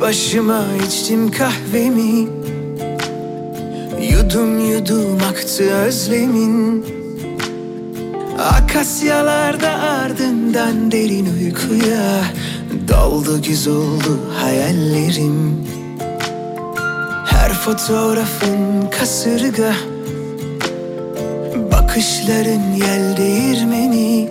Başıma içtim kahvemi. Yudum yudum aktı özlemin. Akasyalarda ardından derin uykuya Daldı güz oldu hayallerim. Her fotoğrafın kasırga Bakışların yel değirmeni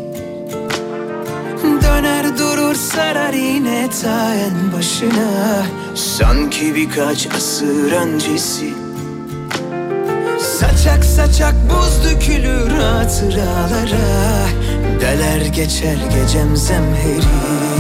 Durur sarar yine ta en başına. Sanki birkaç asır öncesi. Saçak saçak buz dökülür hatıralara. Deler geçer gecem zemheri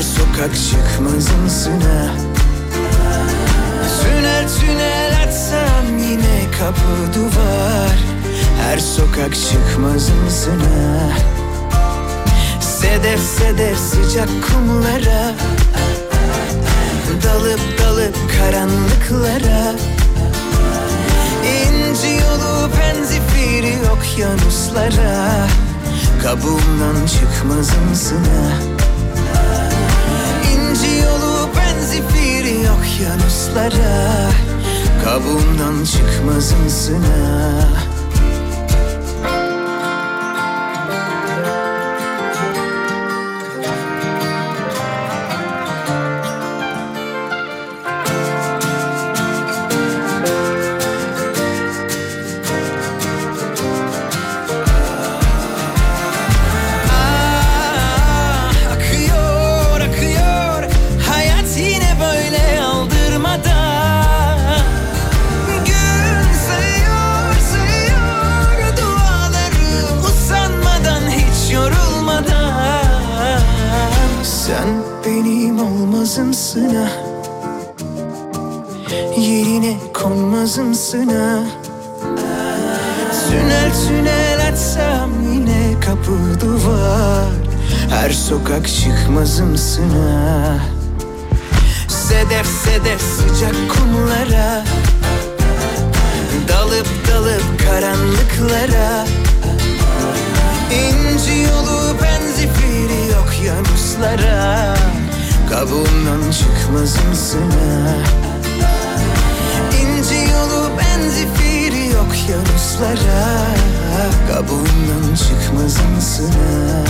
Her sokak çıkmazımsın ha Tünel tünel açsam yine kapı duvar. Her sokak çıkmazımsın ha Sedef sedef sıcak kumlara. Dalıp dalıp karanlıklara. İnci yolu penzifiri okyanuslara. Kabuğumdan çıkmazımsın penzifiri okyanuslara Kabuğumdan çıkmazımsın ha Ah, olmazımsın ha Yerine konmazımsın ha Tünel tünel açsam yine kapı duvar. Her sokak çıkmazımsın ha Sedef sedef sıcak kumlara. Dalıp dalıp karanlıklara. İnci yolu benzifiri okyanuslara Kabuğumdan çıkmazımsın ha İnci yolu benzifiri okyanuslara Kabuğundan çıkmazımsın ha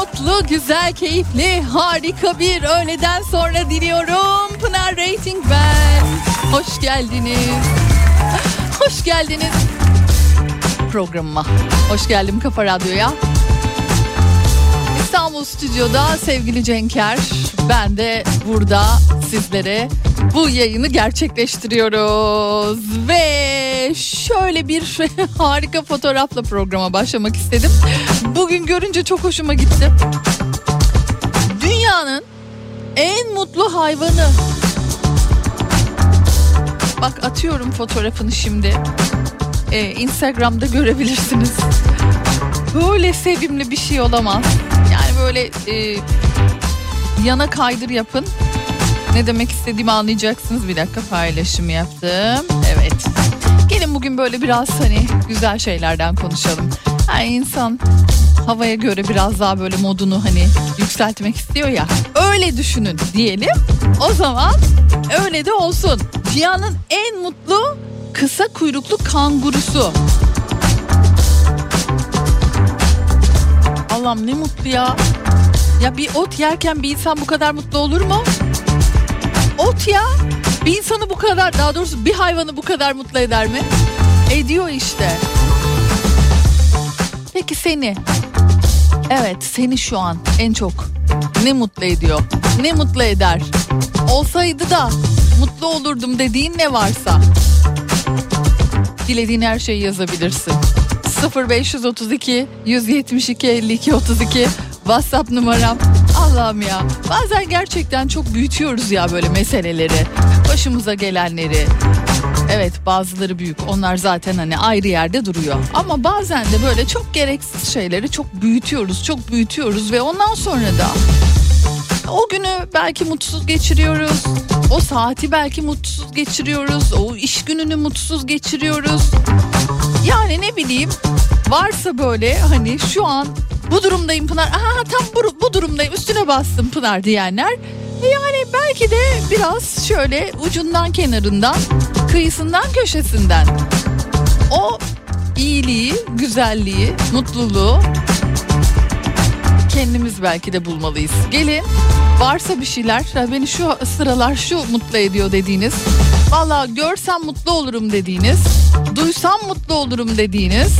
mutlu, güzel, keyifli, harika bir öğleden sonra diliyorum. Pınar Rating ben. Hoş geldiniz. Hoş geldiniz programıma. Hoş geldim Kafa Radyo'ya. İstanbul Stüdyo'da sevgili Cenker. Ben de burada sizlere bu yayını gerçekleştiriyoruz. Ve şöyle bir harika fotoğrafla programa başlamak istedim. Bugün görünce çok hoşuma gitti. Dünyanın en mutlu hayvanı. Bak atıyorum fotoğrafını şimdi. Ee, Instagram'da görebilirsiniz. Böyle sevimli bir şey olamaz. Yani böyle e, yana kaydır yapın. Ne demek istediğimi anlayacaksınız. Bir dakika paylaşım yaptım. Evet. Gelin bugün böyle biraz hani güzel şeylerden konuşalım. Her insan havaya göre biraz daha böyle modunu hani yükseltmek istiyor ya. Öyle düşünün diyelim. O zaman öyle de olsun. Dünyanın en mutlu kısa kuyruklu kangurusu. Allah'ım ne mutlu ya. Ya bir ot yerken bir insan bu kadar mutlu olur mu? Ot ya. Bir insanı bu kadar daha doğrusu bir hayvanı bu kadar mutlu eder mi? Ediyor işte. Peki seni? Evet seni şu an en çok ne mutlu ediyor? Ne mutlu eder? Olsaydı da mutlu olurdum dediğin ne varsa. Dilediğin her şeyi yazabilirsin. 0532 172 52 32 WhatsApp numaram. Allah'ım ya. Bazen gerçekten çok büyütüyoruz ya böyle meseleleri. Başımıza gelenleri. Evet bazıları büyük. Onlar zaten hani ayrı yerde duruyor. Ama bazen de böyle çok gereksiz şeyleri çok büyütüyoruz. Çok büyütüyoruz ve ondan sonra da o günü belki mutsuz geçiriyoruz. O saati belki mutsuz geçiriyoruz. O iş gününü mutsuz geçiriyoruz. Yani ne bileyim varsa böyle hani şu an bu durumdayım Pınar. Aha tam bu, bu durumdayım üstüne bastım Pınar diyenler. Yani belki de biraz şöyle ucundan kenarından kıyısından köşesinden. O iyiliği, güzelliği, mutluluğu kendimiz belki de bulmalıyız. Gelin varsa bir şeyler beni şu sıralar şu mutlu ediyor dediğiniz valla görsem mutlu olurum dediğiniz duysam mutlu olurum dediğiniz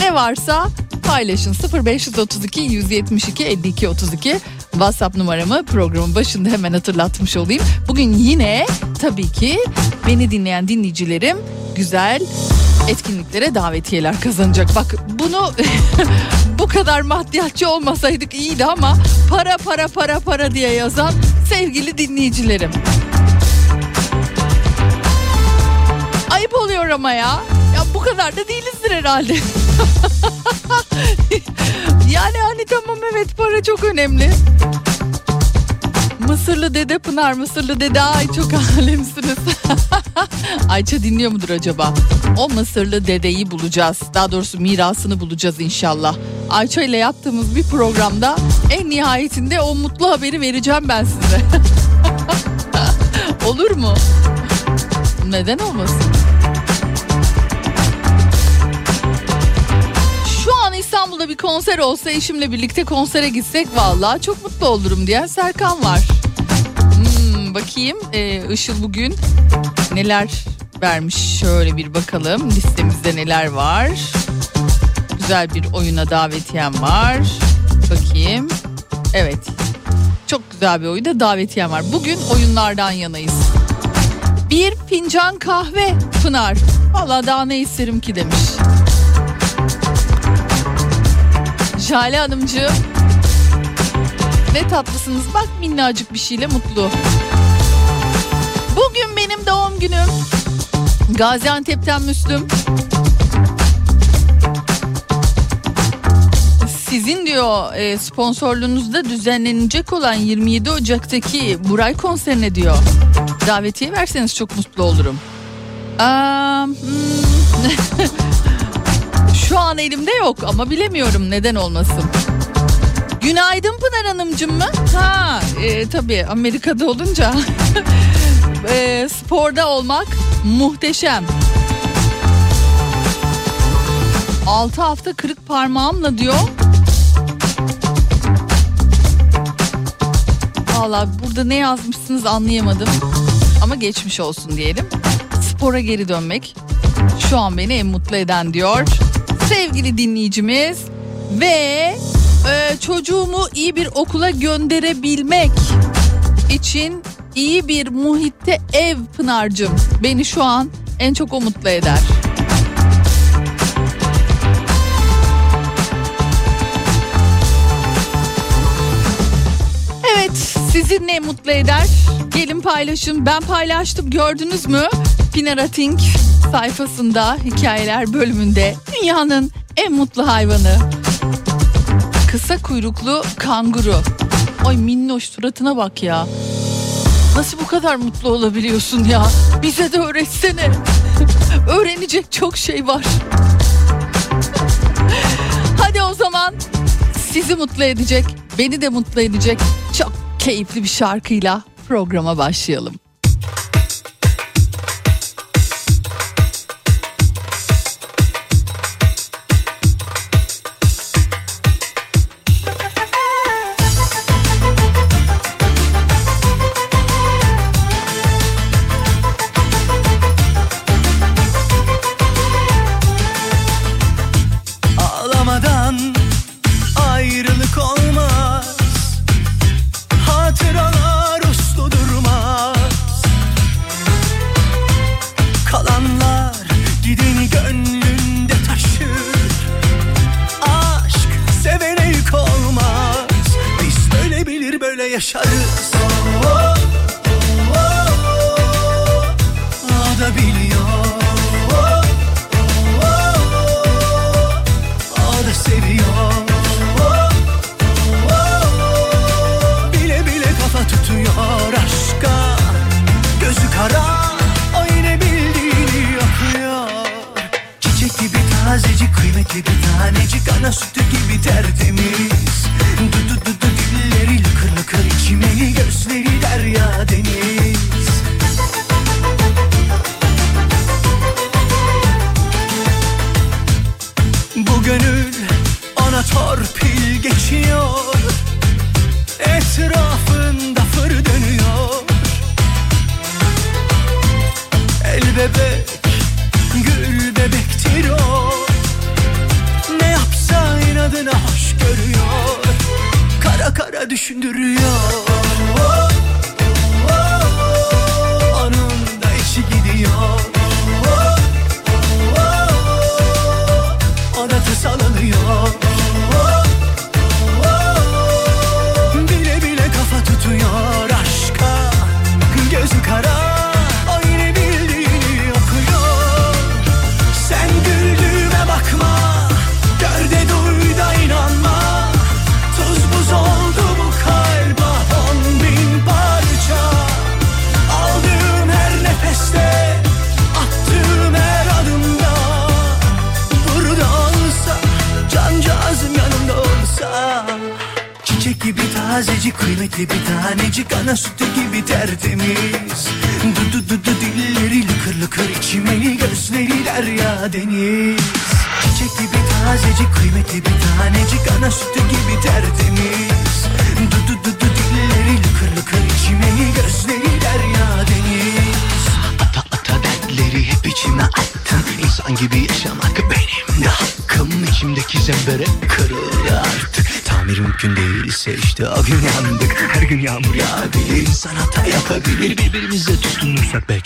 ne varsa paylaşın. 0532 172 52 32 WhatsApp numaramı programın başında hemen hatırlatmış olayım. Bugün yine tabii ki beni dinleyen dinleyicilerim güzel etkinliklere davetiyeler kazanacak. Bak bunu bu kadar maddiyatçı olmasaydık iyiydi ama para para para para diye yazan sevgili dinleyicilerim. Ayıp oluyor ama ya. Bu kadar da değilizdir herhalde. yani hani tamam evet para çok önemli. Mısırlı dede Pınar, Mısırlı dede ay çok alemsiniz. Ayça dinliyor mudur acaba? O Mısırlı dedeyi bulacağız. Daha doğrusu mirasını bulacağız inşallah. Ayça ile yaptığımız bir programda en nihayetinde o mutlu haberi vereceğim ben size. Olur mu? Neden olmasın? İstanbul'da bir konser olsa eşimle birlikte konsere gitsek vallahi çok mutlu olurum diyen Serkan var. Hmm, bakayım ee, Işıl bugün neler vermiş şöyle bir bakalım listemizde neler var. Güzel bir oyuna davetiyem var. Bakayım. Evet. Çok güzel bir oyunda davetiyem var. Bugün oyunlardan yanayız. Bir fincan kahve Pınar. Valla daha ne isterim ki demiş. Jale Hanımcığım. Ne tatlısınız. Bak minnacık bir şeyle mutlu. Bugün benim doğum günüm. Gaziantep'ten Müslüm. Sizin diyor e, sponsorluğunuzda düzenlenecek olan 27 Ocak'taki Buray konserine diyor. Davetiye verseniz çok mutlu olurum. Aa, hmm. Şu an elimde yok ama bilemiyorum neden olmasın. Günaydın Pınar Hanımcığım mı? Ha e, tabii Amerika'da olunca e, sporda olmak muhteşem. 6 hafta kırık parmağımla diyor. Valla burada ne yazmışsınız anlayamadım. Ama geçmiş olsun diyelim. Spora geri dönmek şu an beni en mutlu eden diyor. Sevgili dinleyicimiz ve e, çocuğumu iyi bir okula gönderebilmek için iyi bir muhitte ev Pınar'cığım beni şu an en çok o eder. Evet sizi ne mutlu eder? Gelin paylaşın. Ben paylaştım gördünüz mü? Pinar Atink sayfasında hikayeler bölümünde dünyanın en mutlu hayvanı. Kısa kuyruklu kanguru. Ay minnoş suratına bak ya. Nasıl bu kadar mutlu olabiliyorsun ya? Bize de öğretsene. Öğrenecek çok şey var. Hadi o zaman sizi mutlu edecek, beni de mutlu edecek çok keyifli bir şarkıyla programa başlayalım.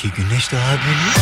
ki güneş daha büyük.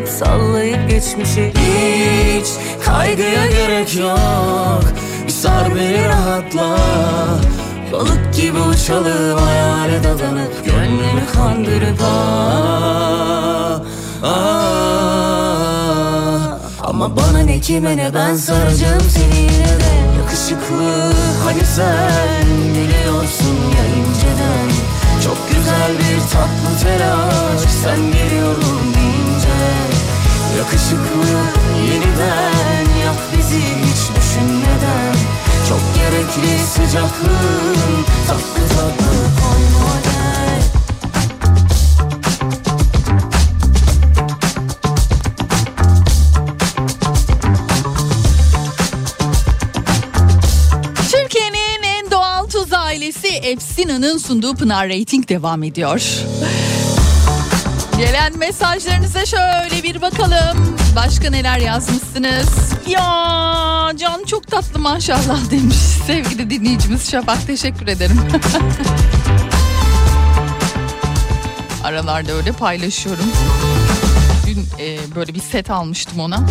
getirip sallayıp geçmişi Hiç kaygıya gerek yok. Bir sar beni rahatla. Balık gibi uçalım hayale dadanıp Gönlümü kandırıp ah, ah. Ama bana ne kime ne ben saracağım seni yine de. Yakışıklı hani sen geliyorsun ya inceden. Çok güzel bir tatlı telaş sen geliyorum deyince Yakışıklı yeniden yak bizi hiç düşünmeden Çok gerekli sıcaklığın tatlı tatlı Türkiye'nin en doğal tuz ailesi Efsina'nın sunduğu Pınar Rating devam ediyor. Gelen mesajlarınıza şöyle bir bakalım. Başka neler yazmışsınız? Ya Can çok tatlı maşallah demiş sevgili dinleyicimiz Şafak teşekkür ederim. Aralarda öyle paylaşıyorum. Dün e, böyle bir set almıştım ona.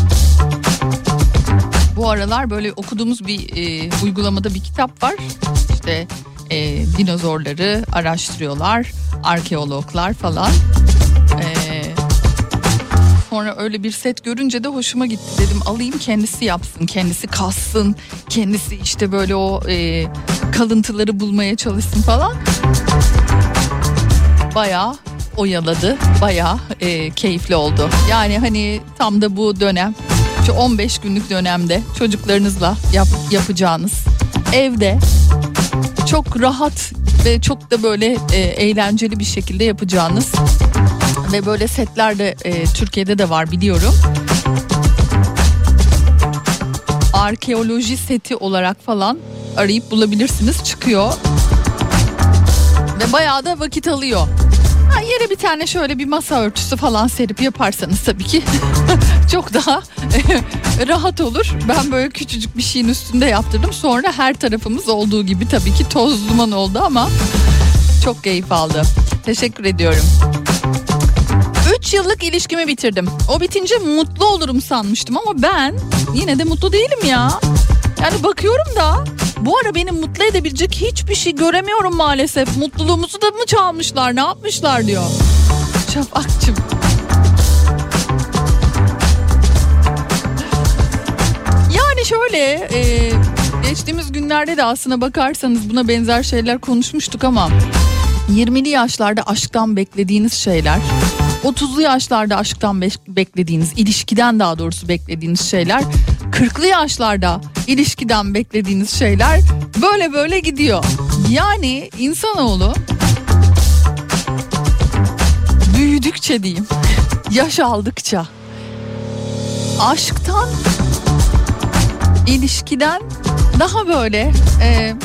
Bu aralar böyle okuduğumuz bir e, uygulamada bir kitap var. İşte e, dinozorları araştırıyorlar, arkeologlar falan. Sonra öyle bir set görünce de hoşuma gitti dedim alayım kendisi yapsın, kendisi kassın, kendisi işte böyle o e, kalıntıları bulmaya çalışsın falan. Bayağı oyaladı, bayağı e, keyifli oldu. Yani hani tam da bu dönem şu 15 günlük dönemde çocuklarınızla yap, yapacağınız evde çok rahat ve çok da böyle e, eğlenceli bir şekilde yapacağınız ve böyle setler de e, Türkiye'de de var biliyorum. Arkeoloji seti olarak falan arayıp bulabilirsiniz çıkıyor. Ve bayağı da vakit alıyor. Ha, yere bir tane şöyle bir masa örtüsü falan serip yaparsanız tabii ki çok daha rahat olur. Ben böyle küçücük bir şeyin üstünde yaptırdım. Sonra her tarafımız olduğu gibi tabii ki toz duman oldu ama çok keyif aldı. Teşekkür ediyorum. 3 yıllık ilişkimi bitirdim. O bitince mutlu olurum sanmıştım ama ben yine de mutlu değilim ya. Yani bakıyorum da bu ara beni mutlu edebilecek hiçbir şey göremiyorum maalesef. Mutluluğumuzu da mı çalmışlar ne yapmışlar diyor. Şafakçım. Yani şöyle e, geçtiğimiz günlerde de aslına bakarsanız buna benzer şeyler konuşmuştuk ama 20'li yaşlarda aşktan beklediğiniz şeyler 30'lu yaşlarda aşktan be- beklediğiniz, ilişkiden daha doğrusu beklediğiniz şeyler, 40'lı yaşlarda ilişkiden beklediğiniz şeyler böyle böyle gidiyor. Yani insanoğlu büyüdükçe diyeyim, yaş aldıkça aşktan, ilişkiden daha böyle e,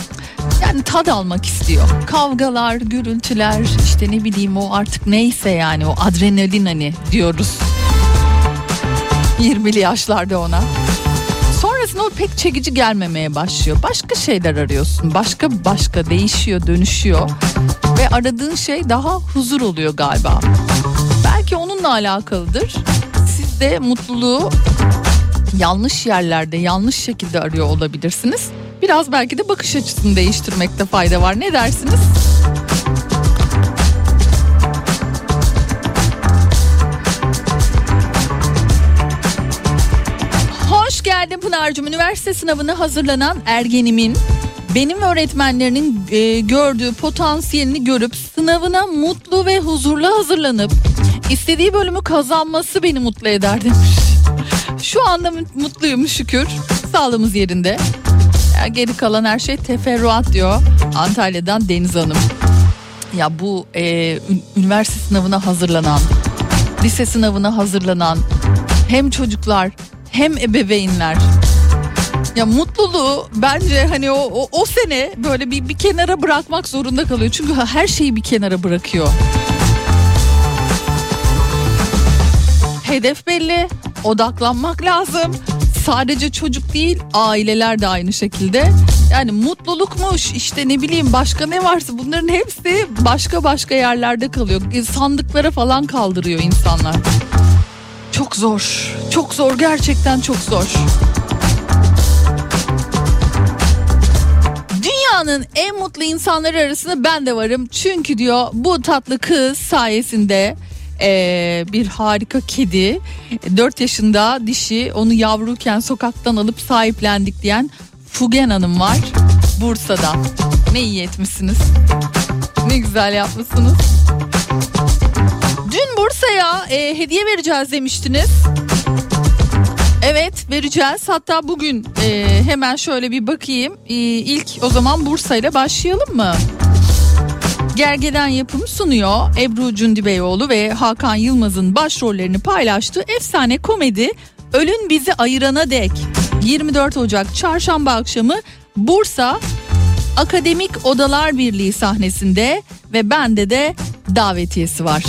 yani tad almak istiyor. Kavgalar, gürültüler, işte ne bileyim o artık neyse yani o adrenalin hani diyoruz. 20'li yaşlarda ona. Sonrasında o pek çekici gelmemeye başlıyor. Başka şeyler arıyorsun. Başka başka değişiyor, dönüşüyor. Ve aradığın şey daha huzur oluyor galiba. Belki onunla alakalıdır. Siz de mutluluğu yanlış yerlerde, yanlış şekilde arıyor olabilirsiniz. Biraz belki de bakış açısını değiştirmekte fayda var. Ne dersiniz? Hoş geldin Pınar'cığım. Üniversite sınavına hazırlanan ergenimin benim öğretmenlerinin e, gördüğü potansiyelini görüp sınavına mutlu ve huzurlu hazırlanıp istediği bölümü kazanması beni mutlu eder demiş. Şu anda mutluyum şükür. Sağlığımız yerinde. Geri kalan her şey teferruat diyor. Antalya'dan Deniz Hanım. Ya bu e, üniversite sınavına hazırlanan, lise sınavına hazırlanan hem çocuklar hem ebeveynler ya mutluluğu bence hani o, o, o sene böyle bir, bir kenara bırakmak zorunda kalıyor. Çünkü her şeyi bir kenara bırakıyor. Hedef belli, odaklanmak lazım. Sadece çocuk değil, aileler de aynı şekilde. Yani mutlulukmuş, işte ne bileyim başka ne varsa bunların hepsi başka başka yerlerde kalıyor. Sandıklara falan kaldırıyor insanlar. Çok zor. Çok zor gerçekten çok zor. Dünyanın en mutlu insanları arasında ben de varım. Çünkü diyor bu tatlı kız sayesinde ee, bir harika kedi 4 yaşında dişi onu yavruken sokaktan alıp sahiplendik diyen Fugen Hanım var Bursa'da. Ne iyi etmişsiniz. Ne güzel yapmışsınız. Dün Bursa'ya e, hediye vereceğiz demiştiniz. Evet vereceğiz. Hatta bugün e, hemen şöyle bir bakayım. E, ilk o zaman Bursa ile başlayalım mı? Gergeden yapım sunuyor. Ebru Cündibeyoğlu ve Hakan Yılmaz'ın başrollerini paylaştığı efsane komedi Ölün Bizi Ayırana Dek 24 Ocak çarşamba akşamı Bursa Akademik Odalar Birliği sahnesinde ve bende de davetiyesi var.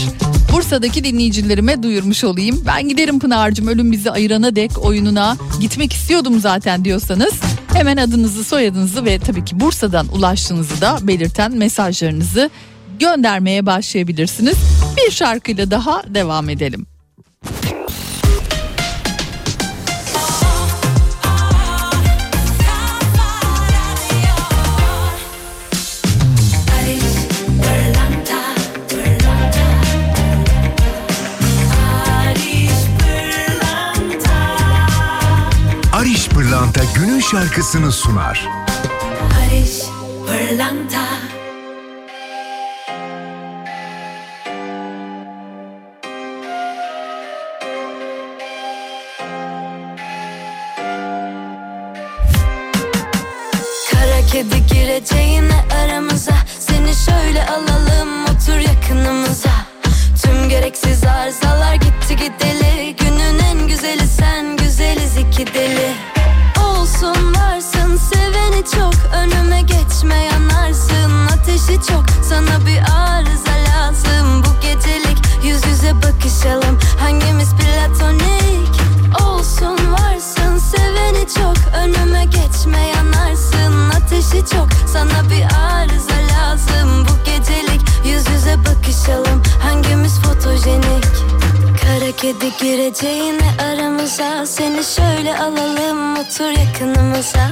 Bursa'daki dinleyicilerime duyurmuş olayım. Ben giderim Pınar'cığım ölüm bizi ayırana dek oyununa gitmek istiyordum zaten diyorsanız hemen adınızı soyadınızı ve tabii ki Bursa'dan ulaştığınızı da belirten mesajlarınızı göndermeye başlayabilirsiniz. Bir şarkıyla daha devam edelim. Pırlanta günün şarkısını sunar. Ariş Pırlanta. Kara kedi gireceğine aramıza. Seni şöyle alalım otur yakınımıza. Tüm gereksiz arızalar gitti gideli. Günün en güzeli sen Geçme yanarsın. Ateşi çok sana bir arıza lazım. Bu gecelik yüz yüze bakışalım. Hangimiz platonik? Olsun varsın. Seveni çok Önüme geçme yanarsın. Ateşi çok sana bir arıza lazım. Bu gecelik yüz yüze bakışalım. Hangimiz fotojenik? Kara kedi gireceğine aramıza. Seni şöyle alalım otur yakınımıza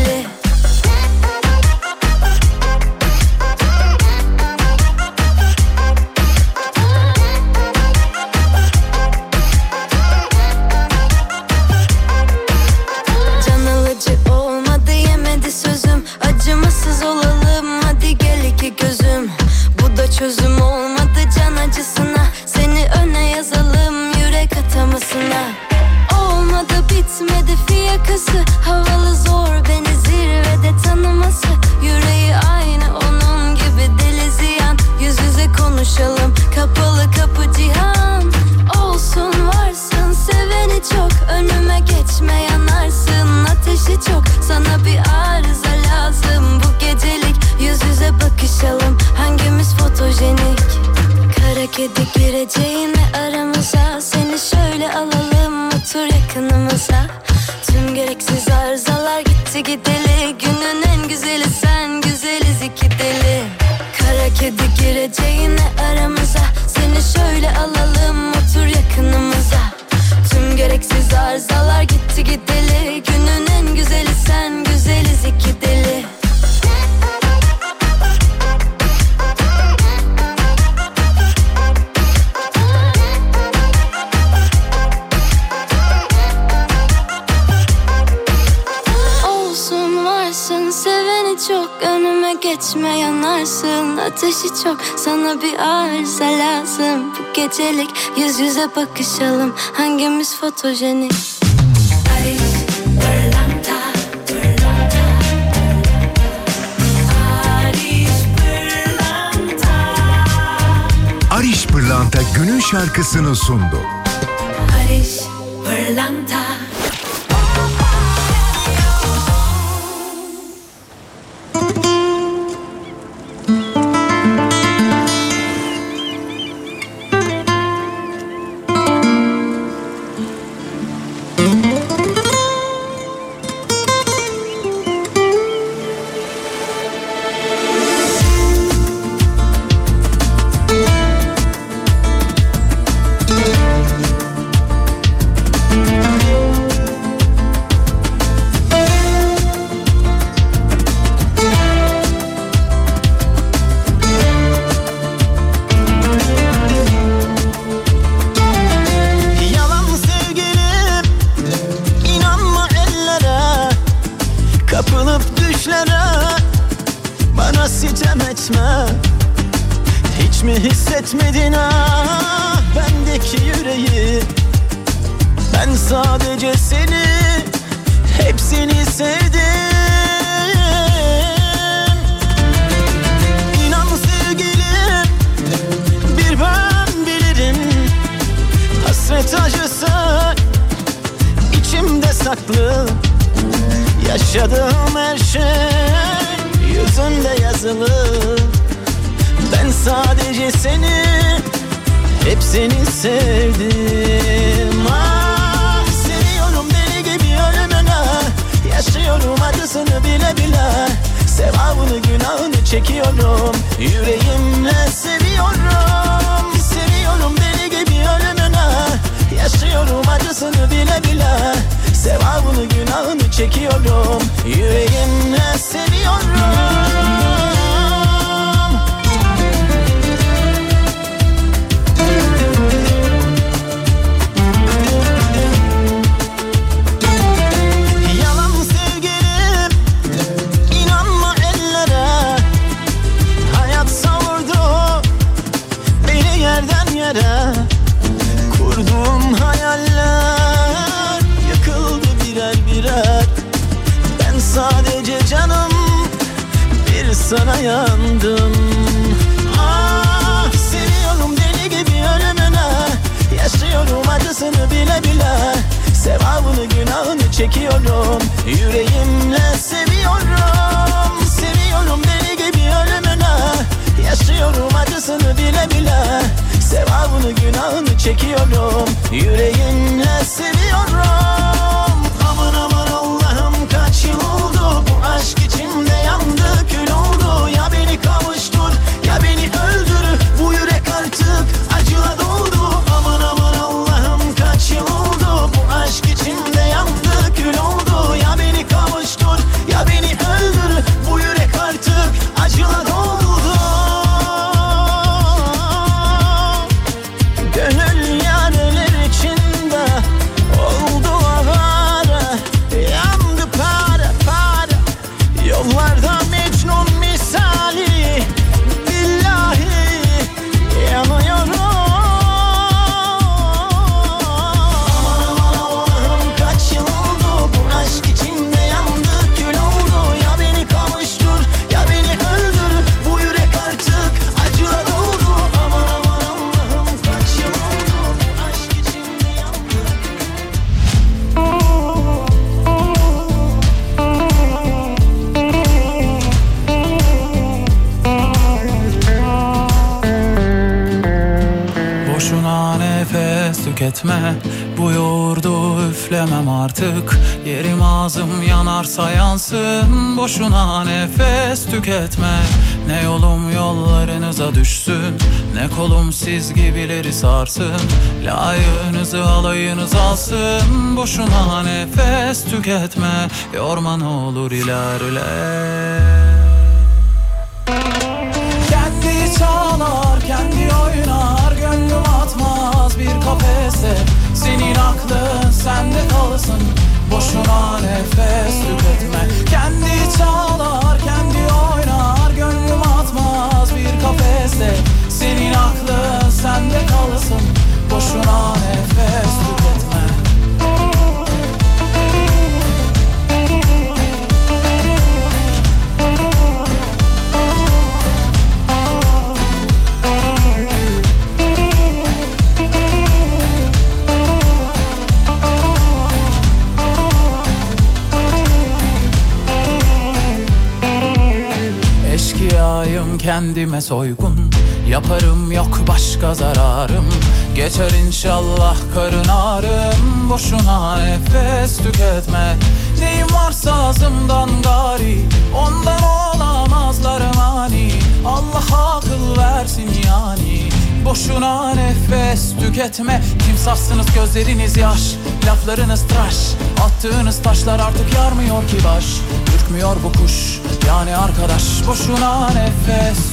edip gireceğini aramıza Seni şöyle alalım. Otur yakınımıza. Tüm gereksiz gecelik Yüz yüze bakışalım. Hangimiz fotojenik? Paris, Pırlanta günün şarkısını sundu. Siz gibileri sarsın. Layığınızı alayınız alsın. Boşuna nefes tüketme. Yorma ne olur ilerle soygun. Yaparım yok başka zararım. Geçer inşallah karın ağrım. Boşuna nefes tüketme. Neyim varsa ağzımdan gari. Ondan olamazlar mani. Allah akıl versin yani. Boşuna nefes tüketme. Timsahsınız gözleriniz yaş. Laflarınız tıraş. Attığınız taşlar artık yarmıyor ki baş. Ürkmüyor bu kuş. Yani arkadaş Boşuna nefes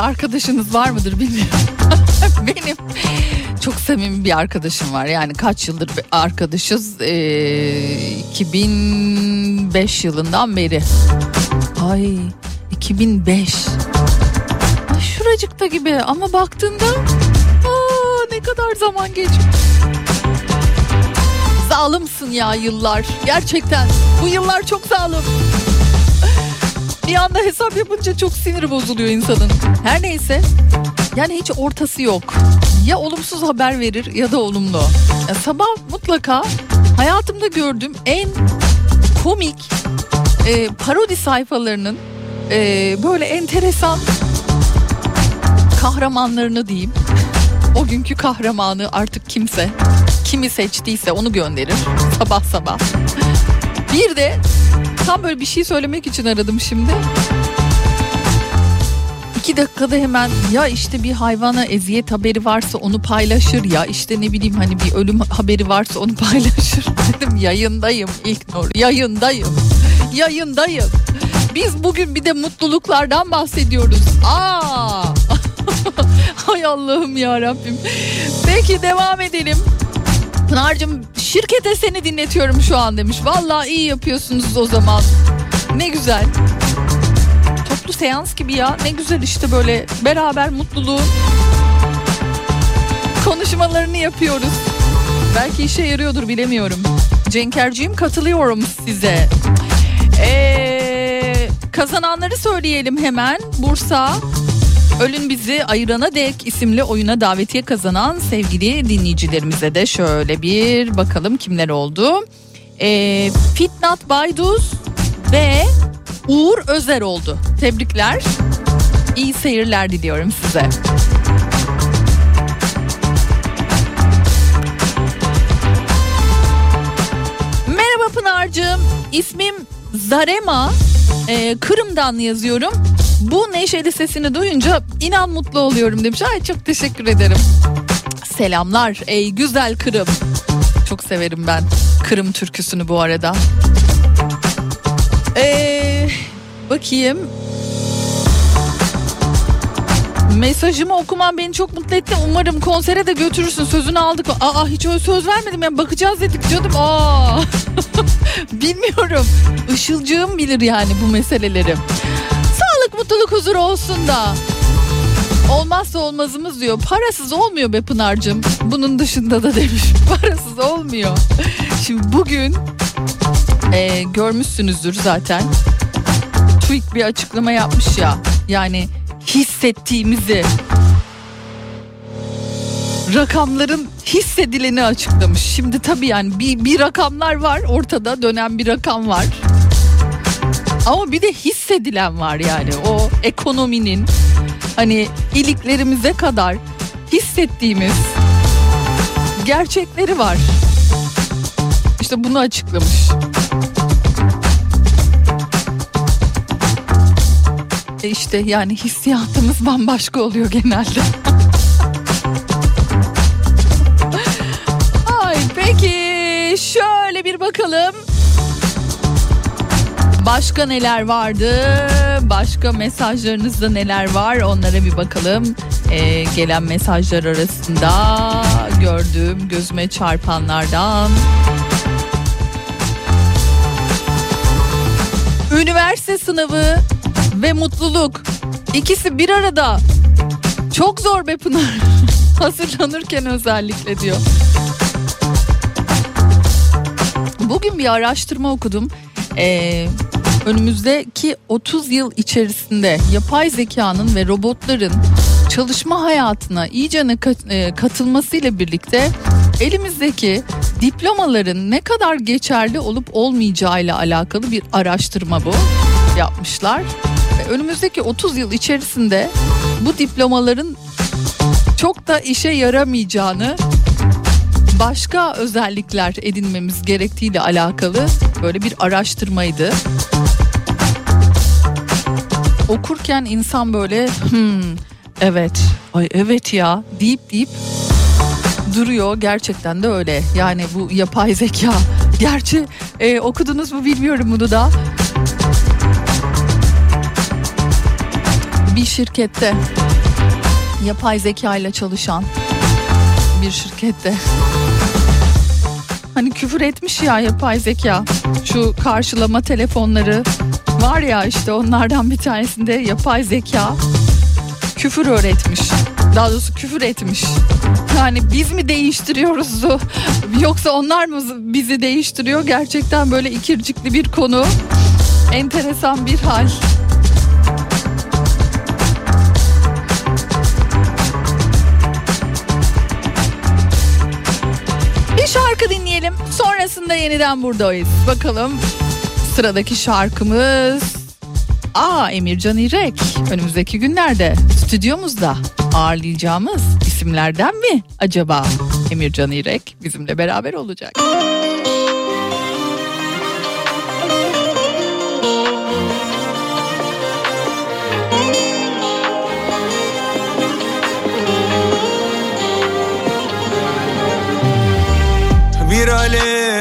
arkadaşınız var mıdır bilmiyorum. Benim çok samimi bir arkadaşım var. Yani kaç yıldır bir arkadaşız? Ee, 2005 yılından beri. Ay 2005. Ay, şuracıkta gibi ama baktığında aa, ne kadar zaman geçmiş. Zalimsin ya yıllar. Gerçekten bu yıllar çok zalim. Bir anda hesap yapınca çok sinir bozuluyor insanın. Her neyse. Yani hiç ortası yok. Ya olumsuz haber verir ya da olumlu. Ya sabah mutlaka hayatımda gördüğüm en komik e, parodi sayfalarının e, böyle enteresan kahramanlarını diyeyim. O günkü kahramanı artık kimse kimi seçtiyse onu gönderir sabah sabah. Bir de tam böyle bir şey söylemek için aradım şimdi. İki dakikada hemen ya işte bir hayvana eziyet haberi varsa onu paylaşır ya işte ne bileyim hani bir ölüm haberi varsa onu paylaşır. Dedim yayındayım İlknur yayındayım yayındayım. Biz bugün bir de mutluluklardan bahsediyoruz. Aa! Hay Allah'ım ya Rabbim. Peki devam edelim. Pınar'cığım şirkete seni dinletiyorum şu an demiş. Vallahi iyi yapıyorsunuz o zaman. Ne güzel. Toplu seans gibi ya. Ne güzel işte böyle beraber mutluluğun konuşmalarını yapıyoruz. Belki işe yarıyordur bilemiyorum. Cenkerciğim katılıyorum size. Ee, kazananları söyleyelim hemen. Bursa Ölün Bizi Ayırana Dek isimli oyuna davetiye kazanan sevgili dinleyicilerimize de şöyle bir bakalım kimler oldu. Ee, Fitnat Bayduz ve Uğur Özer oldu. Tebrikler. İyi seyirler diliyorum size. Merhaba Pınar'cığım. İsmim Zarema. Ee, Kırım'dan yazıyorum. Bu neşeli sesini duyunca inan mutlu oluyorum demiş. Ay çok teşekkür ederim. Selamlar ey güzel Kırım. Çok severim ben Kırım türküsünü bu arada. Ee, bakayım. Mesajımı okuman beni çok mutlu etti. Umarım konsere de götürürsün. Sözünü aldık. Aa hiç öyle söz vermedim ya. Bakacağız dedik canım. Aa. Bilmiyorum. Işılcığım bilir yani bu meseleleri. Mutluluk, huzur olsun da. Olmazsa olmazımız diyor. Parasız olmuyor be Pınar'cığım. Bunun dışında da demiş. Parasız olmuyor. Şimdi bugün e, görmüşsünüzdür zaten. TÜİK bir açıklama yapmış ya. Yani hissettiğimizi rakamların hissedileni açıklamış. Şimdi tabii yani bir, bir rakamlar var ortada dönen bir rakam var. Ama bir de hissedilen var yani o ekonominin hani iliklerimize kadar hissettiğimiz gerçekleri var. İşte bunu açıklamış. E işte yani hissiyatımız bambaşka oluyor genelde. Ay peki şöyle bir bakalım. Başka neler vardı? Başka mesajlarınızda neler var? Onlara bir bakalım. Ee, gelen mesajlar arasında gördüğüm gözüme çarpanlardan. Üniversite sınavı ve mutluluk ikisi bir arada. Çok zor be Pınar. Hazırlanırken özellikle diyor. Bugün bir araştırma okudum. Ee, önümüzdeki 30 yıl içerisinde yapay zekanın ve robotların çalışma hayatına iyicene e, katılmasıyla birlikte elimizdeki diplomaların ne kadar geçerli olup olmayacağıyla alakalı bir araştırma bu yapmışlar. Ve önümüzdeki 30 yıl içerisinde bu diplomaların çok da işe yaramayacağını başka özellikler edinmemiz gerektiğiyle alakalı böyle bir araştırmaydı. Okurken insan böyle hmm, evet ay evet ya deyip deyip duruyor gerçekten de öyle. Yani bu yapay zeka. Gerçi e, okudunuz mu bilmiyorum bunu da. Bir şirkette yapay zeka ile çalışan bir şirkette hani küfür etmiş ya yapay zeka. Şu karşılama telefonları var ya işte onlardan bir tanesinde yapay zeka küfür öğretmiş. Daha doğrusu küfür etmiş. Yani biz mi değiştiriyoruz? Yoksa onlar mı bizi değiştiriyor? Gerçekten böyle ikircikli bir konu enteresan bir hal Sonrasında yeniden buradayız. Bakalım sıradaki şarkımız... Aa Emircan İrek. Önümüzdeki günlerde stüdyomuzda ağırlayacağımız isimlerden mi acaba? Emircan İrek bizimle beraber olacak. Bir alev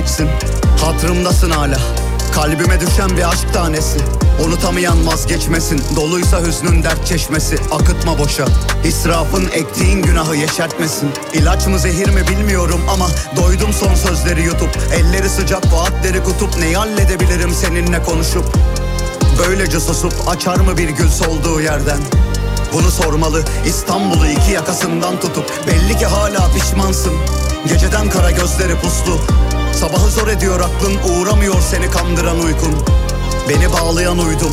geçsin. Hatırımdasın hala. Kalbime düşen bir aşk tanesi. Unutamayan vazgeçmesin. Doluysa hüznün dert çeşmesi. Akıtma boşa. İsrafın ektiğin günahı yeşertmesin. İlaç mı zehir mi bilmiyorum ama Doydum son sözleri yutup. Elleri sıcak vaatleri kutup. Neyi halledebilirim seninle konuşup? Böylece susup açar mı bir gül solduğu yerden? Bunu sormalı İstanbul'u iki yakasından tutup. Belli ki hala pişmansın. Geceden kara gözleri puslu Sabahı zor ediyor aklın uğramıyor seni kandıran uykun. Beni bağlayan uydum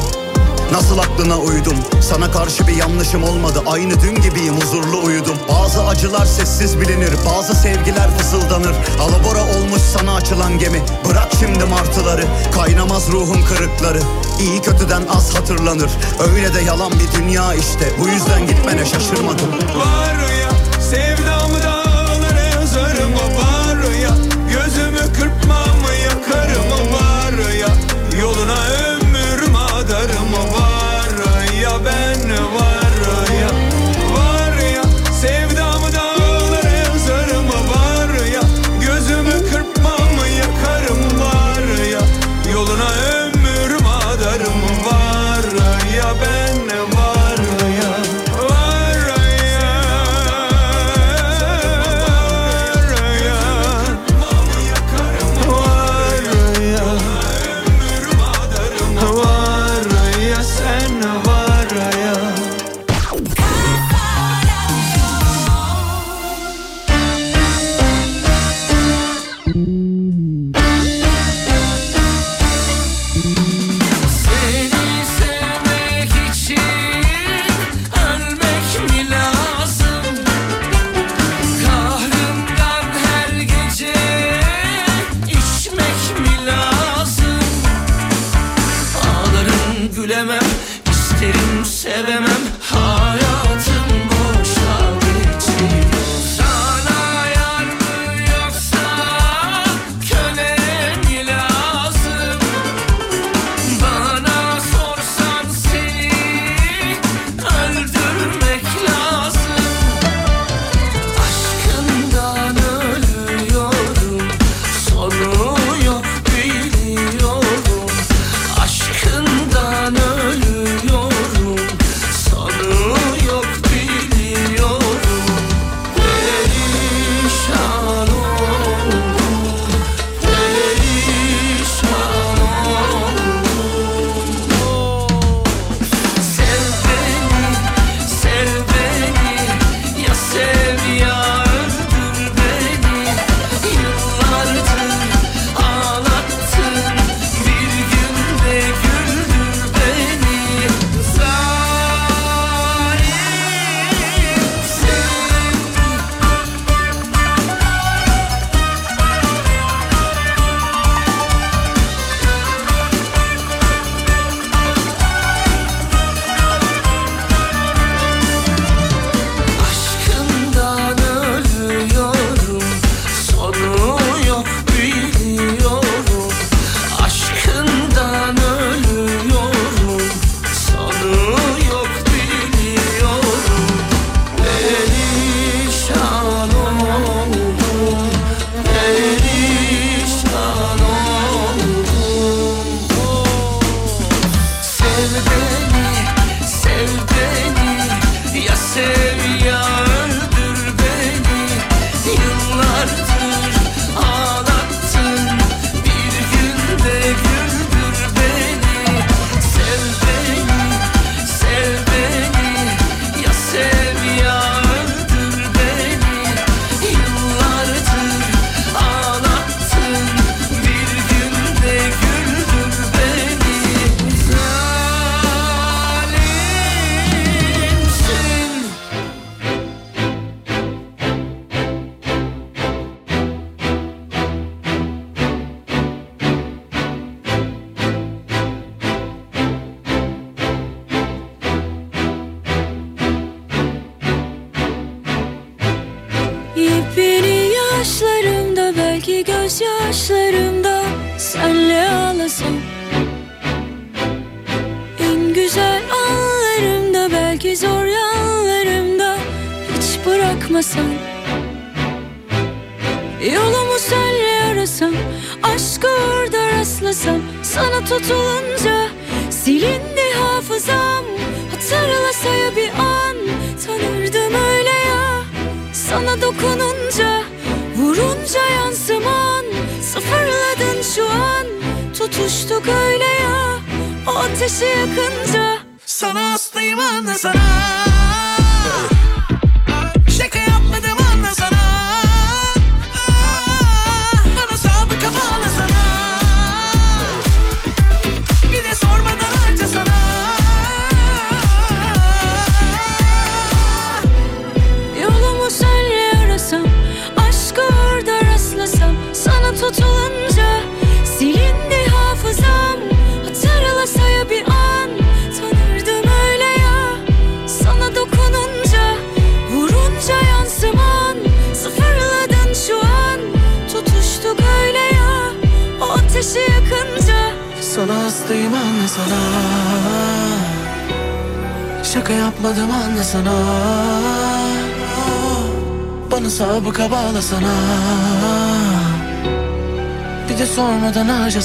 Nasıl aklına uydum? Sana karşı bir yanlışım olmadı Aynı dün gibiyim huzurlu uyudum. Bazı acılar sessiz bilinir Bazı sevgiler fısıldanır. Alabora olmuş sana açılan gemi Bırak şimdi martıları. Kaynamaz ruhun kırıkları İyi kötüden az hatırlanır. Öyle de yalan bir dünya işte Bu yüzden gitmene şaşırmadım. Var ya sevdamı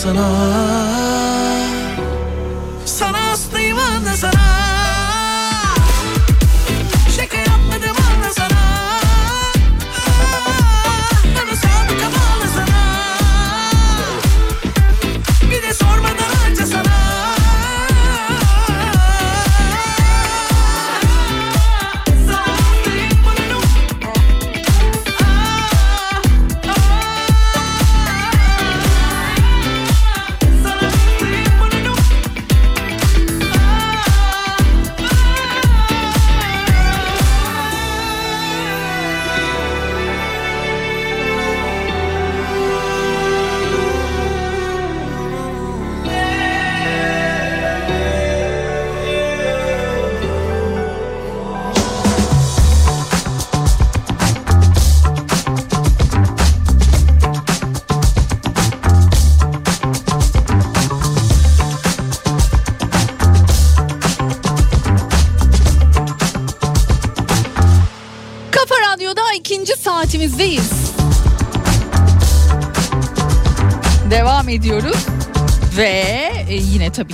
Sana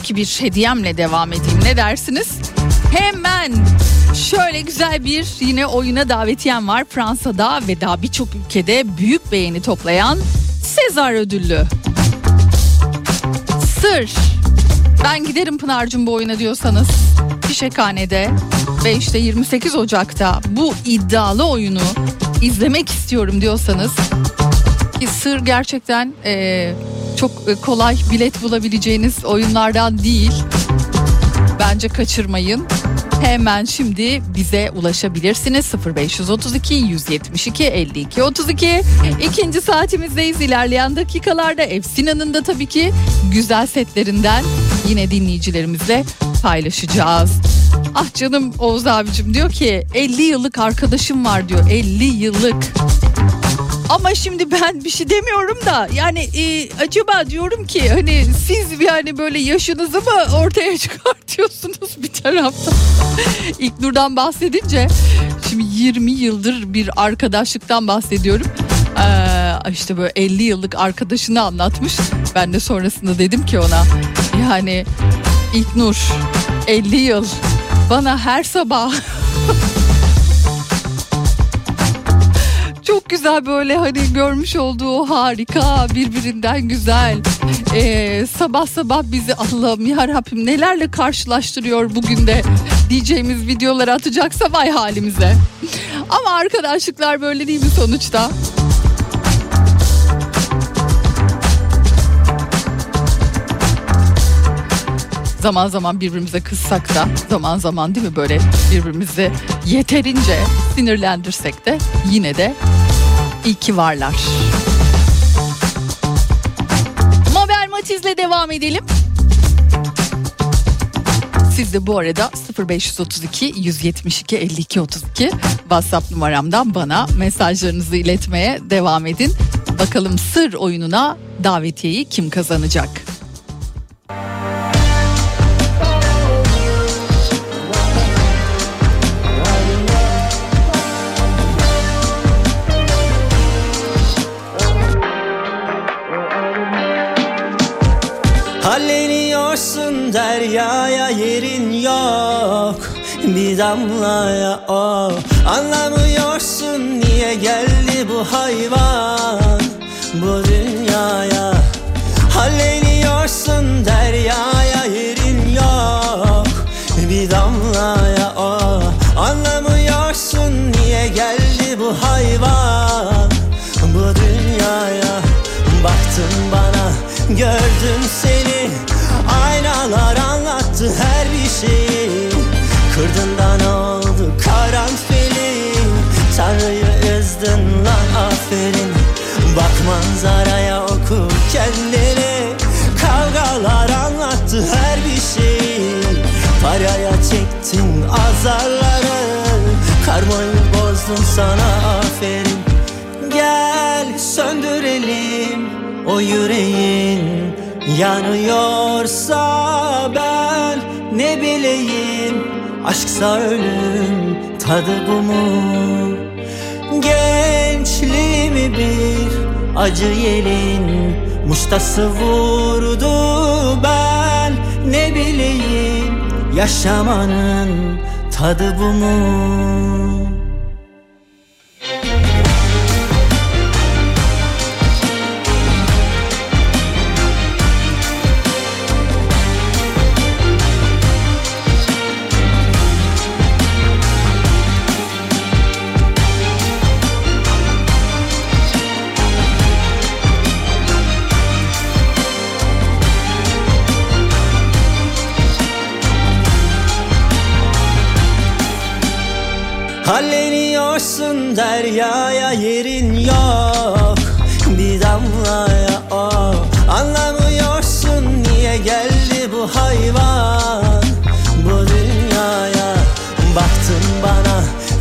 yine tabii ki bir hediyemle devam edeyim. Ne dersiniz? Hemen şöyle güzel bir yine oyuna davetiyem var. Fransa'da ve daha birçok ülkede büyük beğeni toplayan Sezar ödüllü. Sır. Ben giderim Pınar'cığım bu oyuna diyorsanız. Fişekhane'de ve işte 28 Ocak'ta bu iddialı oyunu izlemek istiyorum diyorsanız ki sır gerçekten eee, çok e, kolay bilet bulabileceğiniz oyunlardan değil. Bence kaçırmayın. Hemen şimdi bize ulaşabilirsiniz 0532 172 52 32 ikinci saatimizdeyiz ilerleyen dakikalarda Efsina'nın da tabii ki güzel setlerinden yine dinleyicilerimizle paylaşacağız. Ah canım Oğuz abicim diyor ki 50 yıllık arkadaşım var diyor 50 yıllık. Ama şimdi ben bir şey demiyorum da yani e, acaba diyorum ki hani siz yani böyle yaşınızı mı ortaya çıkartıyorsunuz bir taraftan? İlknur'dan bahsedince şimdi 20 yıldır bir arkadaşlıktan bahsediyorum. Ee, işte böyle 50 yıllık arkadaşını anlatmış. Ben de sonrasında dedim ki ona yani İlknur 50 yıl bana her sabah güzel böyle hani görmüş olduğu harika birbirinden güzel Ee, sabah sabah bizi Allah'ım ya nelerle karşılaştırıyor bugün de diyeceğimiz videoları atacaksa vay halimize. Ama arkadaşlıklar böyle değil mi sonuçta? Zaman zaman birbirimize kızsak da zaman zaman değil mi böyle birbirimizi yeterince sinirlendirsek de yine de iyi ki varlar. Mabel Matiz'le devam edelim. Siz de bu arada 0532 172 52 32 WhatsApp numaramdan bana mesajlarınızı iletmeye devam edin. Bakalım sır oyununa davetiyeyi kim kazanacak? Deryaya yerin yok Bir damlaya o. Anlamıyorsun niye geldi bu hayvan Bu dünyaya. Halleniyorsun deryaya yerin yok Bir damlaya o. Anlamıyorsun niye geldi bu hayvan Bu dünyaya. Baktın bana gördüm seni her bir şeyi Kırdın da ne oldu karanfili. Tanrı'yı üzdün lan aferin. Bak manzaraya oku kendini Kavgalar anlattı her bir şeyi. Paraya çektin azarları. Karmayı bozdun sana aferin. Gel söndürelim o yüreğin. Yanıyorsa ben bileyim Aşksa ölüm tadı bu mu? Gençliğimi bir acı yelin Muştası vurdu ben. Ne bileyim Yaşamanın tadı bu mu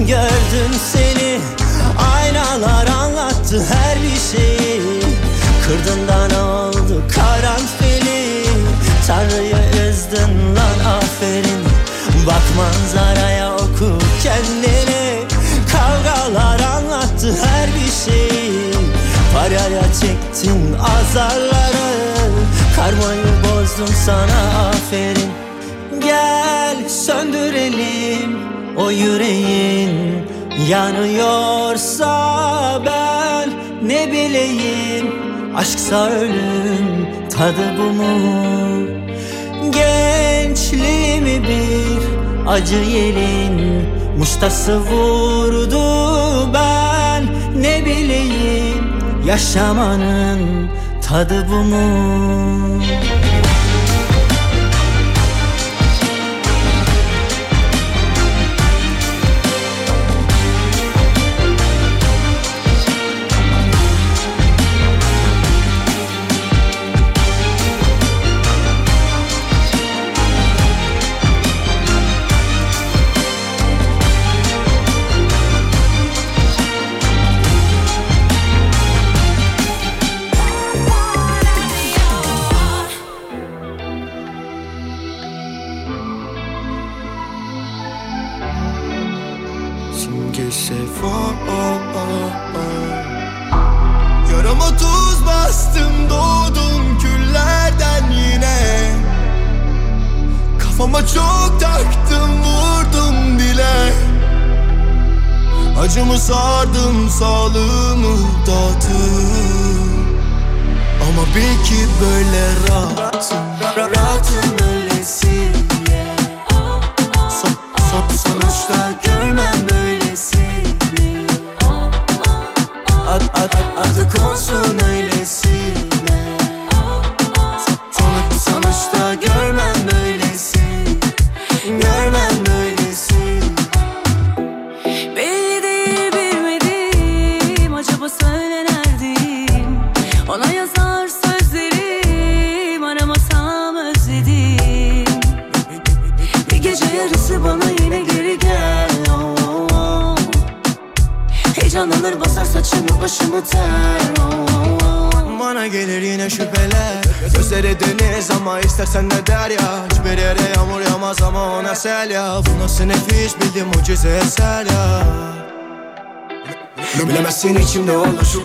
gördüm seni. Aynalar anlattı her bir şeyi. Kırdın da ne oldu karanfili. Tanrı'yı üzdün lan aferin. Bak manzaraya oku kendini. Kavgalar anlattı her bir şeyi. Paraya çektin azarları. Karmayı bozdum sana aferin. Gel söndürelim o yüreğin Yanıyorsa ben ne bileyim? Aşksa ölüm tadı bu mu? Gençliğimi bir acı yelin Muştası vurdu ben ne bileyim? Yaşamanın tadı bu mu?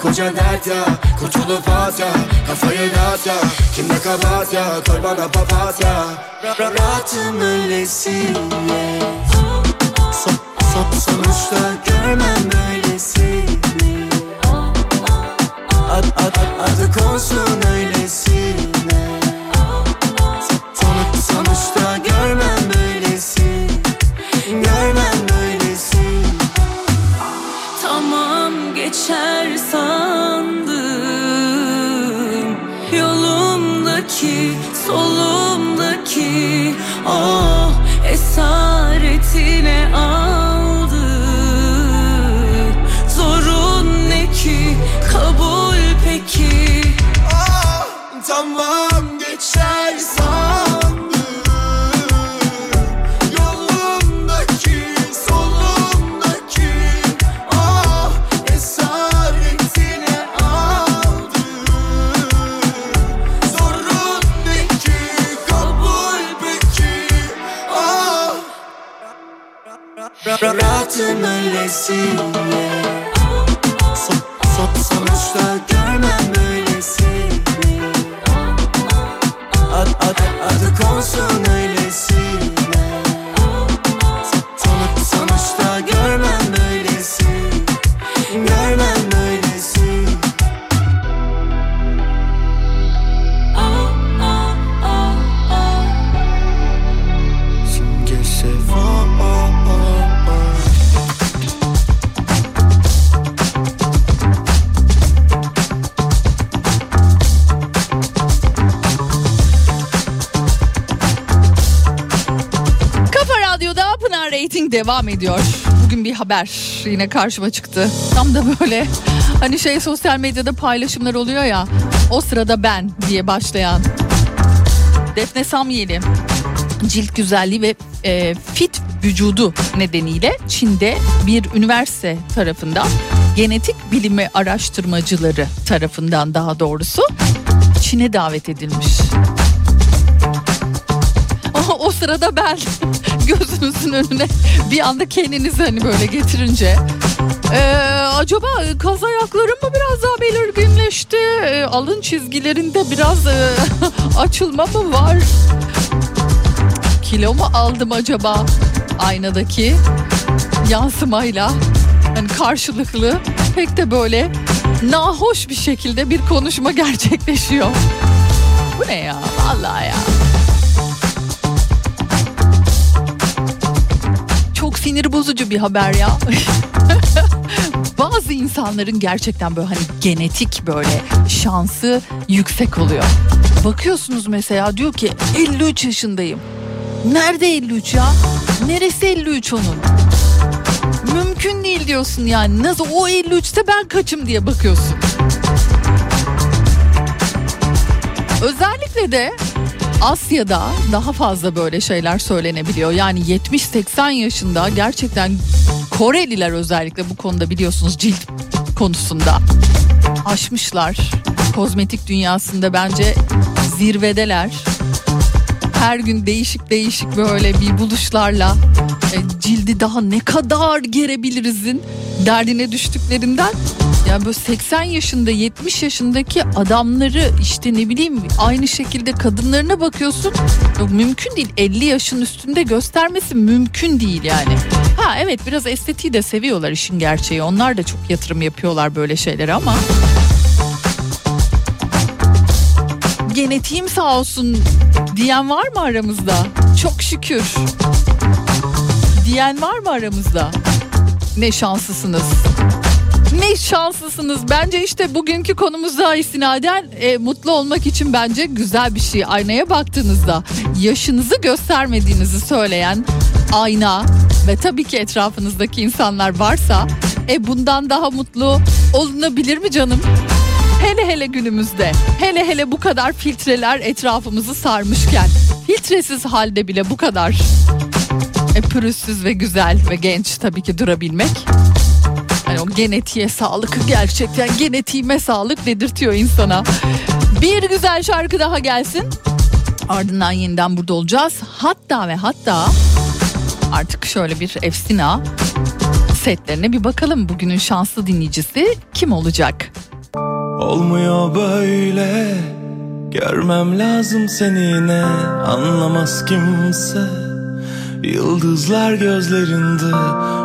Koca dert ya. Kurtulup at ya. Kafayı dağıt ya. Kimde kabahat ya? Koy bana papatya Rahatım öylesine Son, son, Sonuçta görmem böylesini Ad, ad, ad, adı konsun öylesine devam ediyor. Bugün bir haber yine karşıma çıktı. Tam da böyle hani şey sosyal medyada paylaşımlar oluyor ya. O sırada ben diye başlayan. Defne Samyeli cilt güzelliği ve e, fit vücudu nedeniyle Çin'de bir üniversite tarafından genetik bilimi araştırmacıları tarafından daha doğrusu Çin'e davet edilmiş. Ama o sırada ben gözünüzün önüne bir anda kendinizi hani böyle getirince ee, acaba kaz ayaklarım mı biraz daha belirginleşti? Ee, alın çizgilerinde biraz e, açılma mı var? Kilo mu aldım acaba aynadaki yansımayla? Hani karşılıklı pek de böyle nahoş bir şekilde bir konuşma gerçekleşiyor. Bu ne ya? Vallahi ya. Sinir bozucu bir haber ya. Bazı insanların gerçekten böyle hani genetik böyle şansı yüksek oluyor. Bakıyorsunuz mesela diyor ki 53 yaşındayım. Nerede 53 ya? Neresi 53 onun? Mümkün değil diyorsun yani. Nasıl o 53'te ben kaçım diye bakıyorsun. Özellikle de Asya'da daha fazla böyle şeyler söylenebiliyor. Yani 70-80 yaşında gerçekten Koreliler özellikle bu konuda biliyorsunuz cilt konusunda aşmışlar. Kozmetik dünyasında bence zirvedeler. Her gün değişik değişik böyle bir buluşlarla e, cildi daha ne kadar gerebilirizin derdine düştüklerinden yani böyle 80 yaşında 70 yaşındaki adamları işte ne bileyim aynı şekilde kadınlarına bakıyorsun mümkün değil 50 yaşın üstünde göstermesi mümkün değil yani. Ha evet biraz estetiği de seviyorlar işin gerçeği onlar da çok yatırım yapıyorlar böyle şeylere ama genetiğim sağ olsun diyen var mı aramızda? Çok şükür. Diyen var mı aramızda? Ne şanslısınız. Ne şanslısınız. Bence işte bugünkü konumuza istinaden e, mutlu olmak için bence güzel bir şey. Aynaya baktığınızda yaşınızı göstermediğinizi söyleyen ayna ve tabii ki etrafınızdaki insanlar varsa e bundan daha mutlu olunabilir mi canım? Hele hele günümüzde, hele hele bu kadar filtreler etrafımızı sarmışken, filtresiz halde bile bu kadar e, pürüzsüz ve güzel ve genç tabii ki durabilmek. O genetiğe sağlık gerçekten genetiğime sağlık dedirtiyor insana. Bir güzel şarkı daha gelsin. Ardından yeniden burada olacağız. Hatta ve hatta artık şöyle bir efsina setlerine bir bakalım. Bugünün şanslı dinleyicisi kim olacak? Olmuyor böyle Görmem lazım seni yine Anlamaz kimse Yıldızlar gözlerinde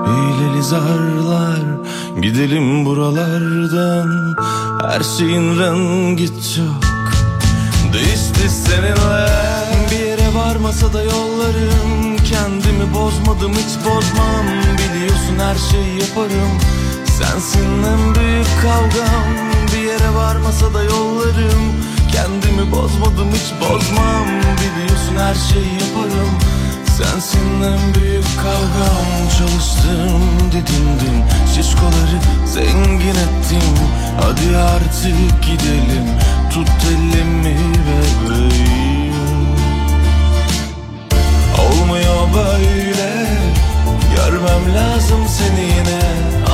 Hileli zarlar Gidelim buralardan. Her şeyin rengi çok Değişti seninle. Bir yere varmasa da yollarım. Kendimi bozmadım hiç bozmam. Biliyorsun her şeyi yaparım. Sensin en büyük kavgam. Bir yere varmasa da yollarım. Kendimi bozmadım hiç bozmam. Biliyorsun her şeyi yaparım Sensin en büyük kavgam Çalıştım didindim. Şişkoları zengin ettim. Hadi artık gidelim Tut elimi bebeğim Olmuyor böyle Görmem lazım seni yine.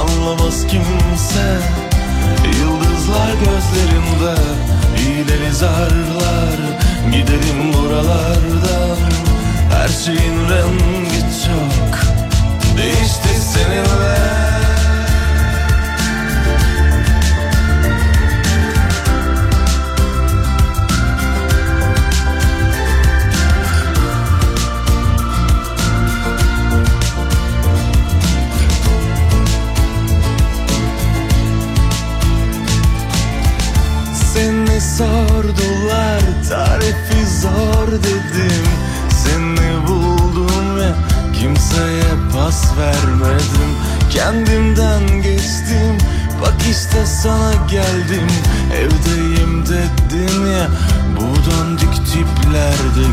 Anlamaz kimse Yıldızlar gözlerimde İğneli zarlar Gidelim buralardan Her şeyin rengi çok Değişti seninle. Seni sordular tarifi zor dedim işte sana geldim Evdeyim dedin ya bu dandik tiplerde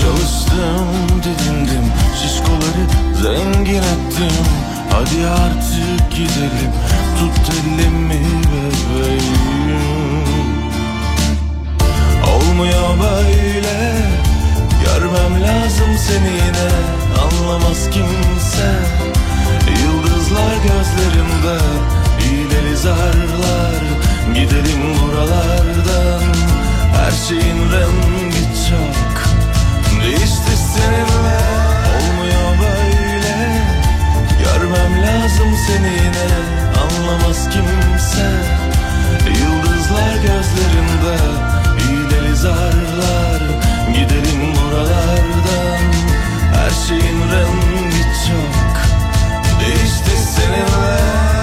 Çalıştım didindim şişkoları zengin ettim Hadi artık gidelim tut elimi bebeğim. Olmuyor böyle Görmem lazım seni yine Anlamaz kimse Yıldızlar gözlerimde İğneli zarlar Gidelim buralardan. Her şeyin rengi çok Değişti seninle. Olmuyor böyle Görmem lazım seni yine. Anlamaz kimse Yıldızlar gözlerimde İğneli zarlar Gidelim buralardan. Her şeyin rengi çok Değişti seninle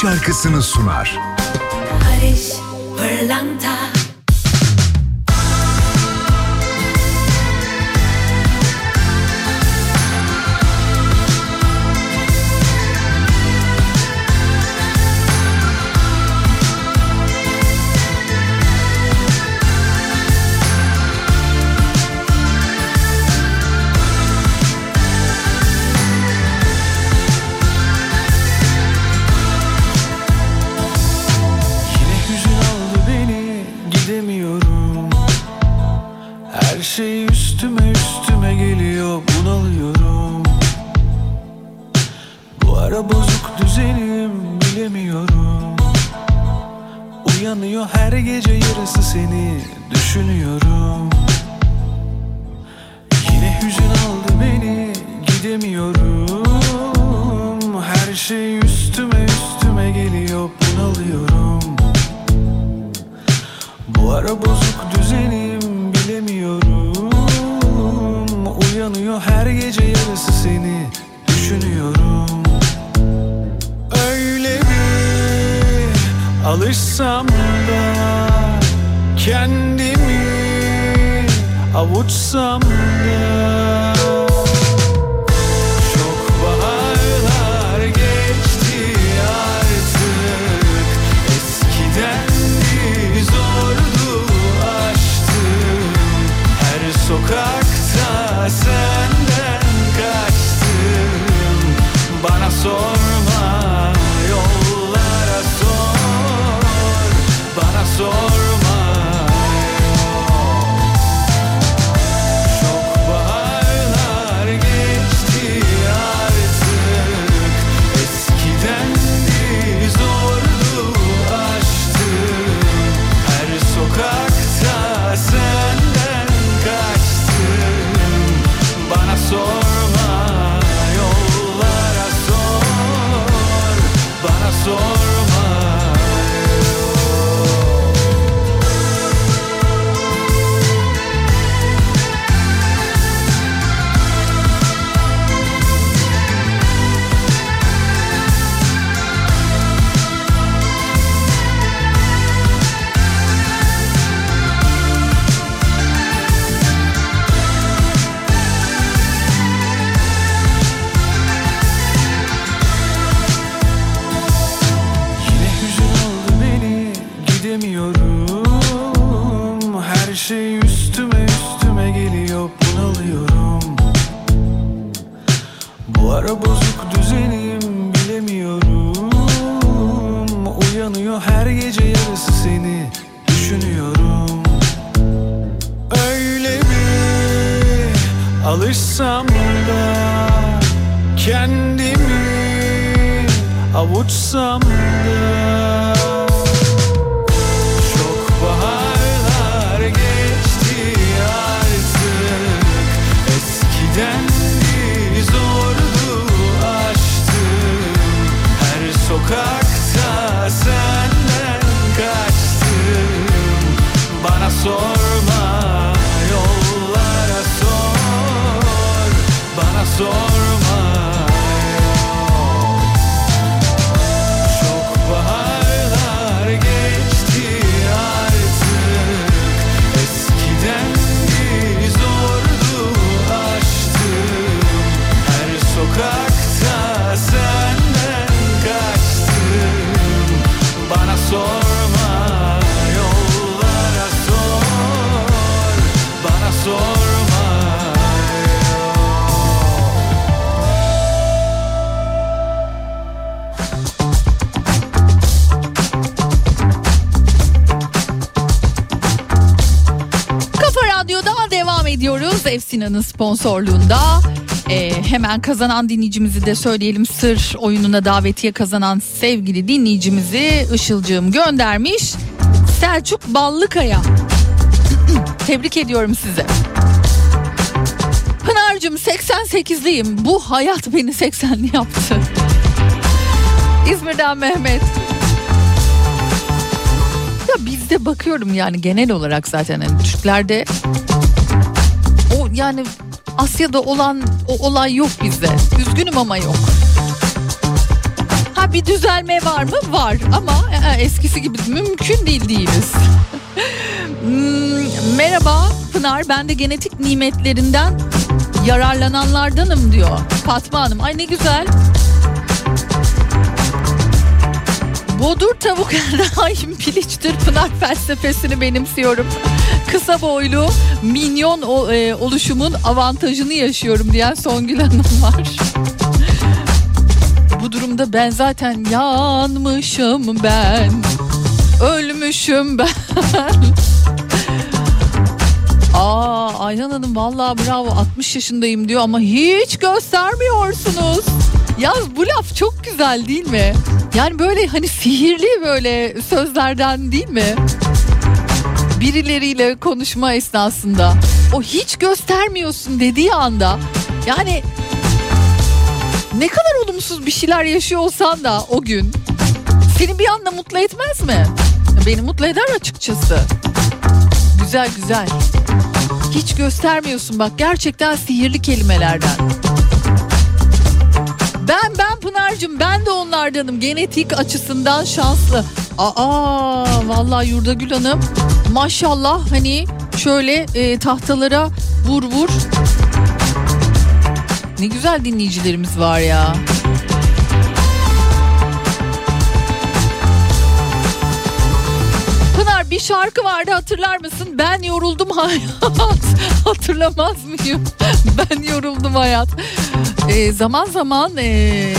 şarkısını sunar. Ara bozuk düzenim bilemiyorum. Uyanıyor her gece yarısı seni düşünüyorum. Öyle bir alışsam da kendimi avuçsam da sorma yollara sor bana sor. Alışsam da kendimi avuçsam da. Çok baharlar geçti artık. Eskiden zordu aşktım Her sokakta senden kaçtım Bana sorma Bana ediyoruz. Efsina'nın sponsorluğunda. Ee, hemen kazanan dinleyicimizi de söyleyelim. Sır oyununa davetiye kazanan sevgili dinleyicimizi Işılcığım göndermiş. Selçuk Ballıkaya. Tebrik ediyorum size. Pınar'cığım 88'liyim. Bu hayat beni 80'li yaptı. İzmir'den Mehmet. Ya bizde bakıyorum yani genel olarak zaten hani Türklerde yani Asya'da olan o olay yok bizde. Üzgünüm ama yok. Ha bir düzelme var mı? Var ama e, eskisi gibi mümkün değil değiliz. Hmm, merhaba Pınar ben de genetik nimetlerinden yararlananlardanım diyor Fatma Hanım. Ay ne güzel. Bodur tavuk daim piliçtir Pınar felsefesini benimsiyorum. Kısa boylu minyon e, oluşumun avantajını yaşıyorum diyen Songül Hanım var. Bu durumda ben zaten yanmışım ben. Ölmüşüm ben. Aa Ayhan Hanım vallahi bravo 60 yaşındayım diyor ama hiç göstermiyorsunuz. Yaz bu laf çok güzel değil mi? Yani böyle hani sihirli böyle sözlerden değil mi? Birileriyle konuşma esnasında o hiç göstermiyorsun dediği anda yani ne kadar olumsuz bir şeyler yaşıyor olsan da o gün seni bir anda mutlu etmez mi? Beni mutlu eder açıkçası. Güzel güzel. Hiç göstermiyorsun bak gerçekten sihirli kelimelerden. Ben ben Pınar'cığım ben de onlardanım genetik açısından şanslı. Aa vallahi Yurdagül Hanım maşallah hani şöyle e, tahtalara vur vur. Ne güzel dinleyicilerimiz var ya. Pınar bir şarkı vardı hatırlar mısın? Ben yoruldum hayat. Hatırlamaz mıyım? Ben yoruldum hayat. Ee, zaman zaman ee,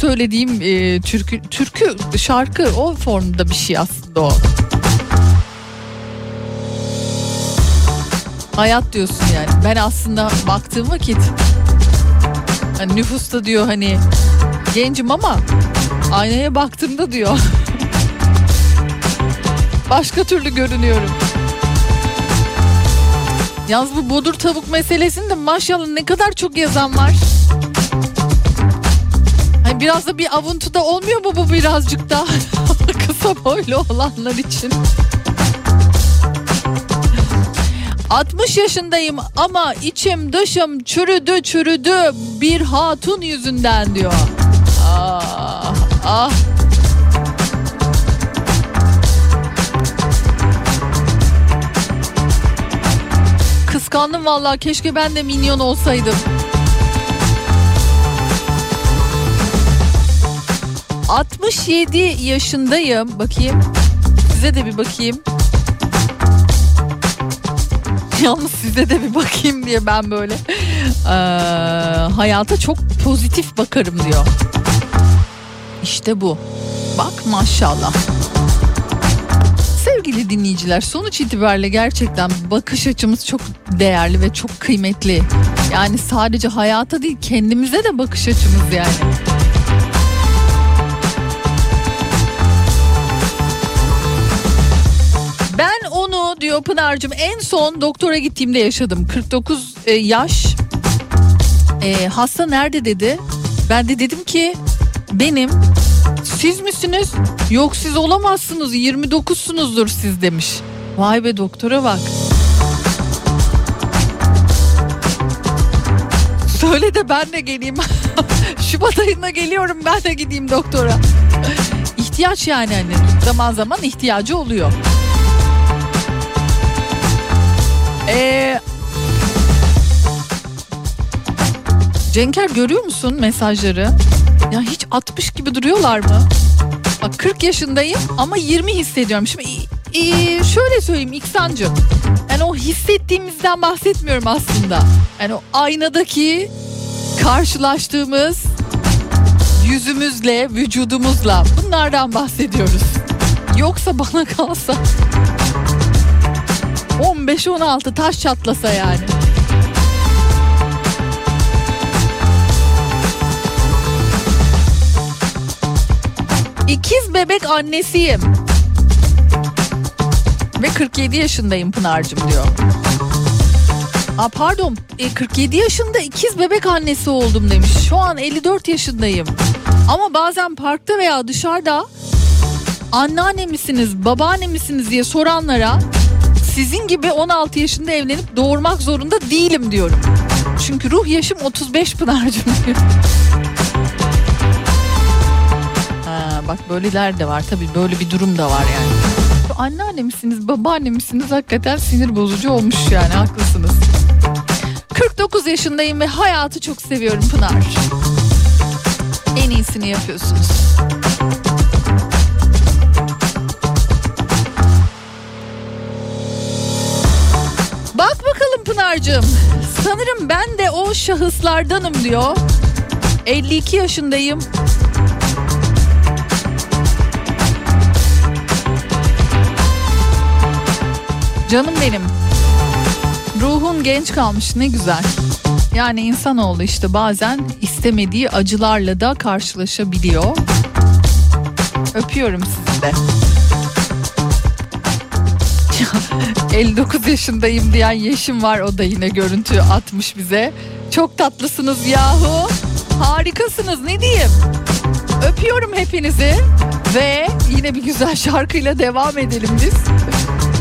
söylediğim ee, türkü, türkü şarkı o formda bir şey aslında o. Hayat diyorsun yani. Ben aslında baktığım vakit hani nüfusta diyor hani gencim ama aynaya baktığımda diyor başka türlü görünüyorum. Yalnız bu bodur tavuk meselesinde maşallah ne kadar çok yazan var. Hani biraz da bir avuntu da olmuyor mu bu birazcık da kısa boylu olanlar için? 60 yaşındayım ama içim dışım çürüdü çürüdü bir hatun yüzünden diyor. Ah, ah. Kıskandım vallahi keşke ben de minyon olsaydım. ...67 yaşındayım. Bakayım. Size de bir bakayım. Yalnız size de bir bakayım diye ben böyle... Ee, hayata çok pozitif bakarım diyor. İşte bu. Bak maşallah. Sevgili dinleyiciler sonuç itibariyle gerçekten bakış açımız çok değerli ve çok kıymetli. Yani sadece hayata değil kendimize de bakış açımız yani. Diyor Pınar'cığım en son doktora gittiğimde yaşadım. 49 e, yaş. E, hasta nerede dedi. Ben de dedim ki benim siz misiniz? Yok siz olamazsınız 29'sunuzdur siz demiş. Vay be doktora bak. Söyle de ben de geleyim. Şubat ayında geliyorum ben de gideyim doktora. İhtiyaç yani hani zaman zaman ihtiyacı oluyor. Ee, Cenker görüyor musun mesajları? Ya hiç 60 gibi duruyorlar mı? Bak 40 yaşındayım ama 20 hissediyorum. Şimdi e, şöyle söyleyeyim İksancığım. Yani o hissettiğimizden bahsetmiyorum aslında. Yani o aynadaki karşılaştığımız yüzümüzle, vücudumuzla bunlardan bahsediyoruz. Yoksa bana kalsa 15-16 taş çatlasa yani. İkiz bebek annesiyim. Ve 47 yaşındayım Pınar'cığım diyor. Aa pardon e, 47 yaşında ikiz bebek annesi oldum demiş. Şu an 54 yaşındayım. Ama bazen parkta veya dışarıda anneanne misiniz babaanne misiniz diye soranlara sizin gibi 16 yaşında evlenip doğurmak zorunda değilim diyorum. Çünkü ruh yaşım 35 Pınar'cığım diyor. Ha, bak böyleler de var tabii böyle bir durum da var yani. Anneanne misiniz babaanne misiniz hakikaten sinir bozucu olmuş yani haklısınız. 49 yaşındayım ve hayatı çok seviyorum Pınar. En iyisini yapıyorsunuz. Pınar'cığım. Sanırım ben de o şahıslardanım diyor. 52 yaşındayım. Canım benim. Ruhun genç kalmış ne güzel. Yani insanoğlu işte bazen istemediği acılarla da karşılaşabiliyor. Öpüyorum sizi de. 59 yaşındayım diyen Yeşim var o da yine görüntü atmış bize. Çok tatlısınız yahu. Harikasınız ne diyeyim. Öpüyorum hepinizi ve yine bir güzel şarkıyla devam edelim biz.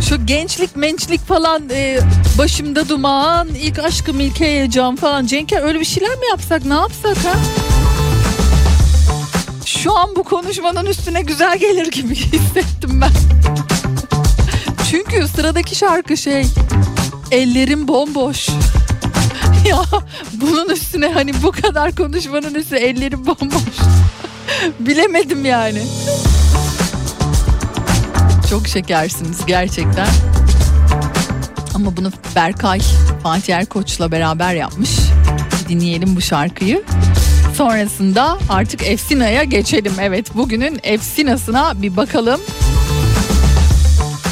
Şu gençlik mençlik falan e, başımda duman ilk aşkım ilk heyecan falan Cenker öyle bir şeyler mi yapsak ne yapsak ha? Şu an bu konuşmanın üstüne güzel gelir gibi hissettim ben. Çünkü sıradaki şarkı şey ellerim bomboş. ya bunun üstüne hani bu kadar konuşmanın üstüne ellerim bomboş. Bilemedim yani. Çok şekersiniz gerçekten. Ama bunu Berkay Fatih Erkoç'la beraber yapmış. Dinleyelim bu şarkıyı. Sonrasında artık Efsina'ya geçelim. Evet bugünün Efsina'sına bir bakalım.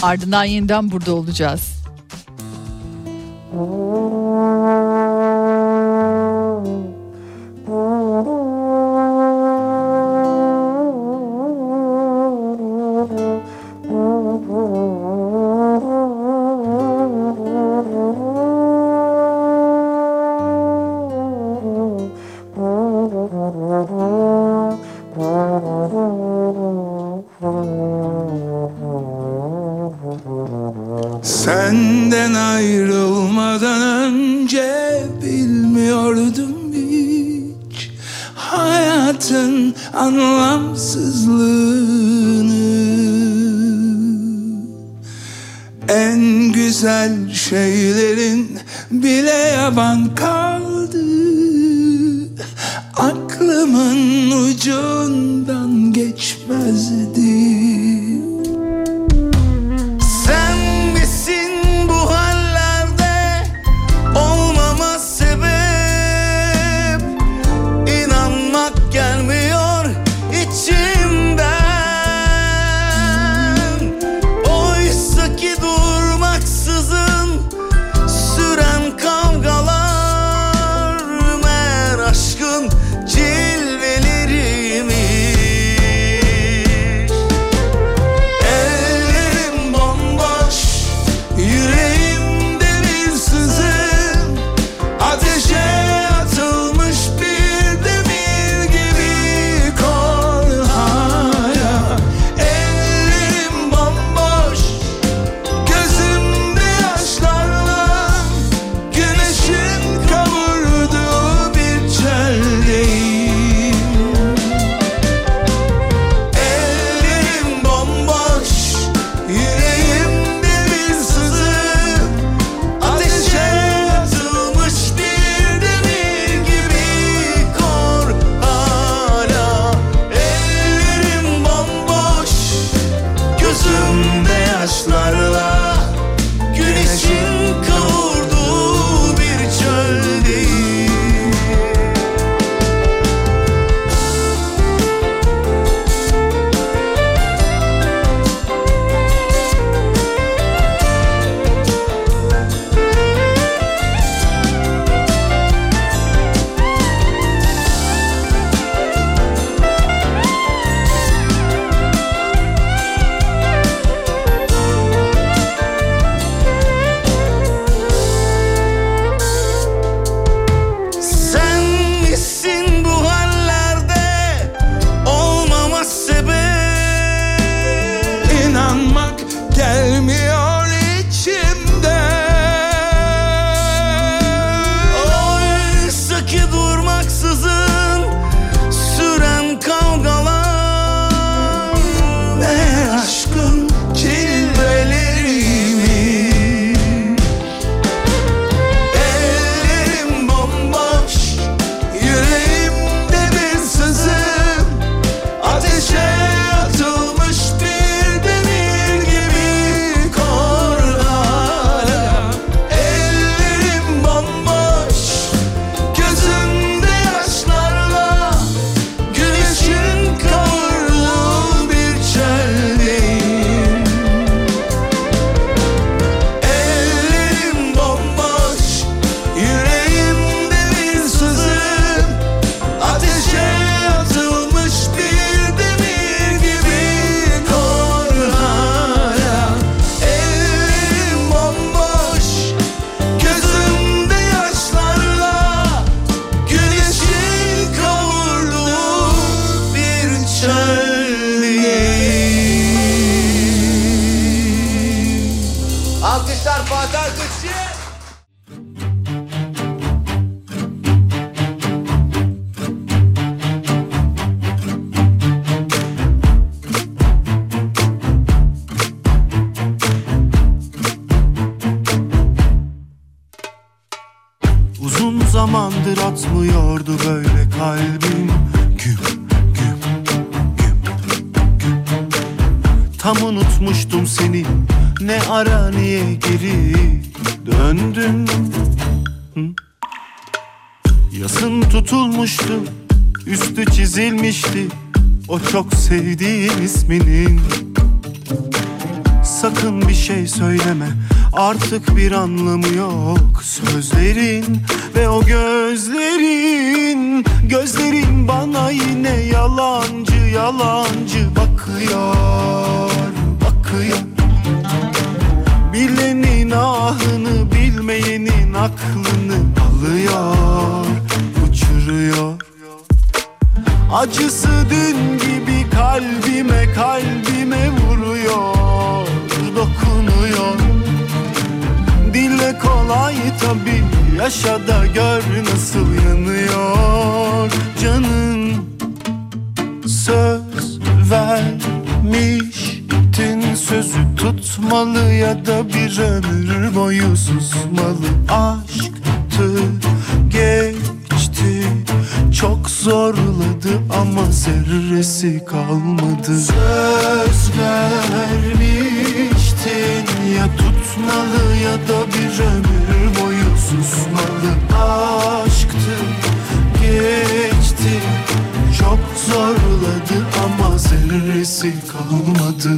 Ardından yeniden burada olacağız. Çok sevdiğim isminin. Sakın bir şey söyleme Artık bir anlamı yok. Sözlerin ve o gözlerin Gözlerin bana yine yalancı yalancı bakıyor Bakıyor. Bilenin ahını bilmeyenin aklını alıyor Uçuruyor. Acısı dün gibi kalbime kalbime vuruyor dokunuyor. Dille kolay tabi yaşa da gör nasıl yanıyor. Canın Söz vermiştin sözü tutmalı ya da bir ömür boyu susmalı. Aşktı geç zorladı ama zerresi kalmadı. Söz vermiştin ya tutmalı ya da bir ömür boyu susmalı. Aşktı geçti çok zorladı ama zerresi kalmadı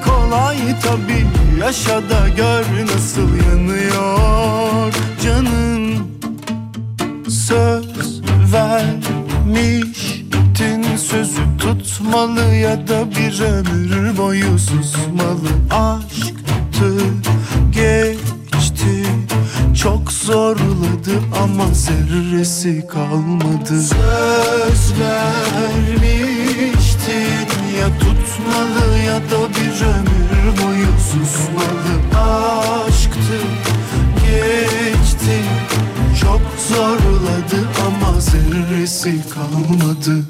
Kolay tabi yaşa da gör nasıl yanıyor. Canın Söz vermiştin. Sözü tutmalı ya da bir ömür boyu susmalı. Aşktı geçti çok zorladı ama zerresi kalmadı. Söz vermiştin ya tutmalı ya da bir ömür boyu susmalı. Aşktı geçti çok zorladı ama zerresi kalmadı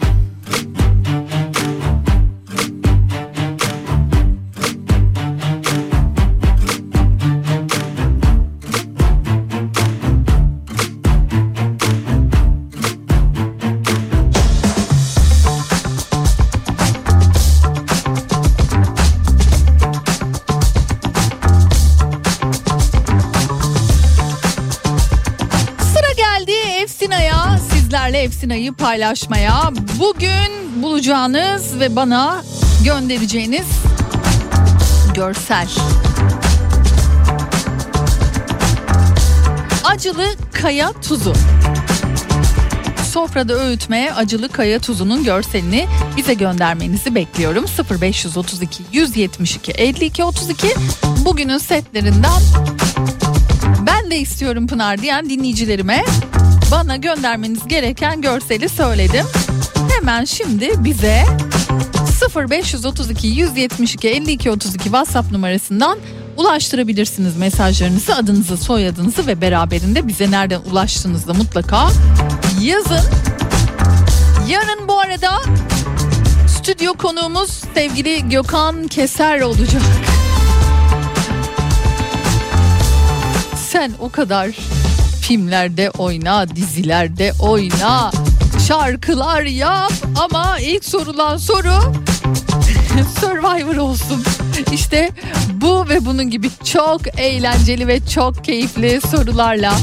paylaşmaya. Bugün bulacağınız ve bana göndereceğiniz görsel. Acılı kaya tuzu. Sofrada öğütmeye acılı kaya tuzunun görselini bize göndermenizi bekliyorum. 0532 172 52 32 bugünün setlerinden ben de istiyorum Pınar diyen dinleyicilerime bana göndermeniz gereken görseli söyledim. Hemen şimdi bize 0532 172 52 32 WhatsApp numarasından ulaştırabilirsiniz mesajlarınızı, adınızı, soyadınızı ve beraberinde bize nereden ulaştığınızda mutlaka yazın. Yarın bu arada stüdyo konuğumuz sevgili Gökhan Keser olacak. Sen o kadar filmlerde oyna, dizilerde oyna, şarkılar yap ama ilk sorulan soru Survivor olsun. İşte bu ve bunun gibi çok eğlenceli ve çok keyifli sorularla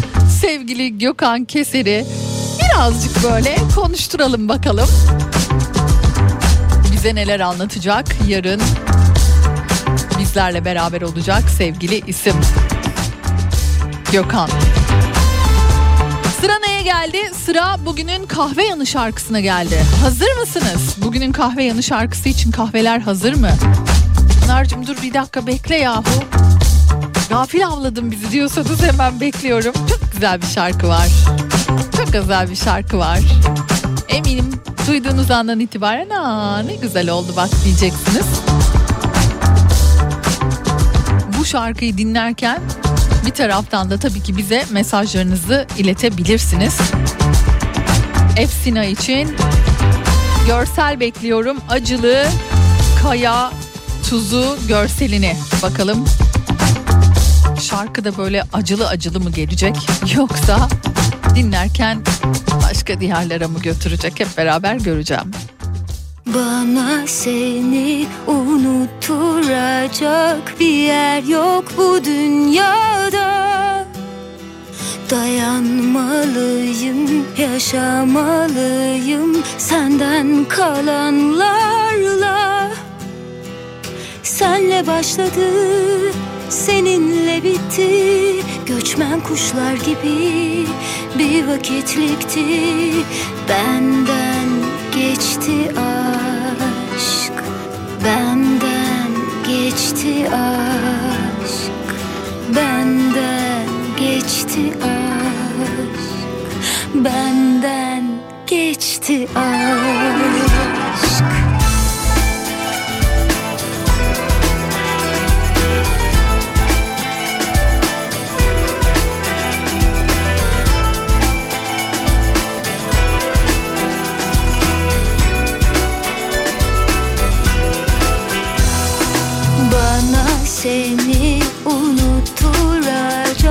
sevgili Gökhan Keser'i birazcık böyle konuşturalım bakalım. Bize neler anlatacak yarın bizlerle beraber olacak sevgili isim Gökhan. Geldi? Sıra bugünün kahve yanı şarkısına geldi. Hazır mısınız? Bugünün kahve yanı şarkısı için kahveler hazır mı? Pınar'cığım dur bir dakika bekle yahu. Gafil avladın bizi diyorsanız hemen bekliyorum. Çok güzel bir şarkı var. Çok güzel bir şarkı var. Eminim duyduğunuz andan itibaren aa ne güzel oldu bak diyeceksiniz. Bu şarkıyı dinlerken bir taraftan da tabii ki bize mesajlarınızı iletebilirsiniz. Efsina için görsel bekliyorum. Acılı kaya tuzu görselini. Bakalım şarkı da böyle acılı acılı mı gelecek yoksa dinlerken başka diyarlara mı götürecek hep beraber göreceğim. Bana seni unutturacak bir yer yok bu dünyada. Dayanmalıyım, yaşamalıyım Senden kalanlarla. Senle başladı, seninle bitti. Göçmen kuşlar gibi bir vakitlikti. Benden geçti aşk geçti aşk Benden geçti aşk Benden geçti aşk seni unutturacak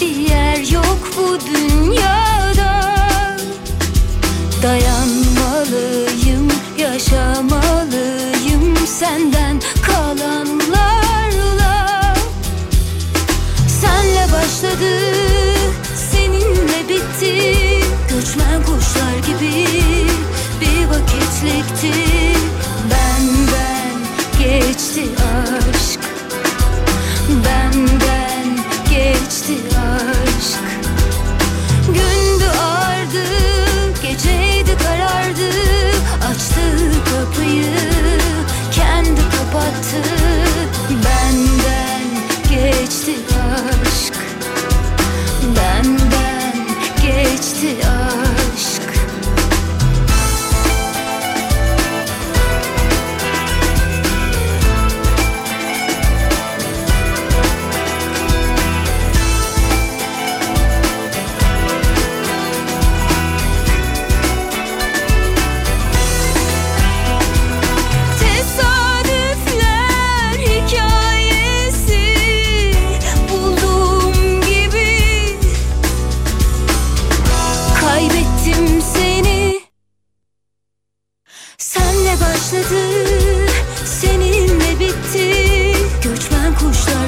bir yer yok bu dünyada. Dayanmalıyım, yaşamalıyım senden kalanlarla. Senle başladı, seninle bitti. Göçmen kuşlar gibi bir vakitlikti. Benden geçti aşk Benden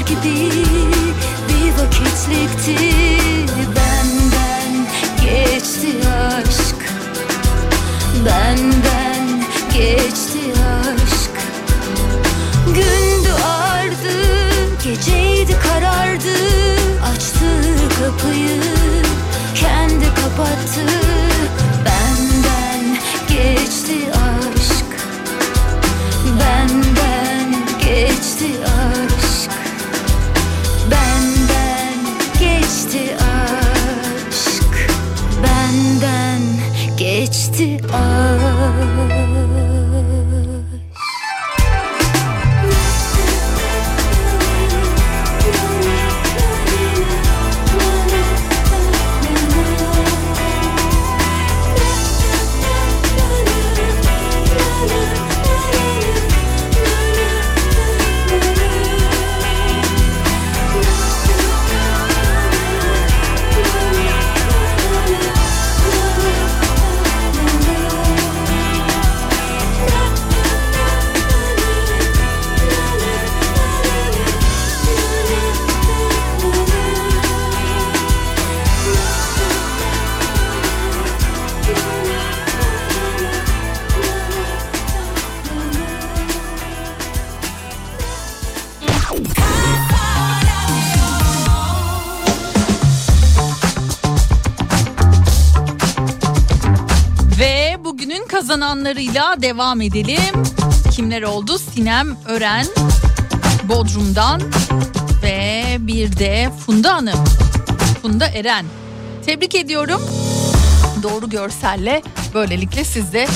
gibi Bir vakitlikti. Benden geçti aşk. Benden geçti aşk. Gündü ardı Geceydi karardı. Açtı kapıyı Kendi kapattı bugünün kazananlarıyla devam edelim. Kimler oldu? Sinem Ören Bodrum'dan ve bir de Funda Hanım. Funda Eren. Tebrik ediyorum. Doğru görselle böylelikle siz de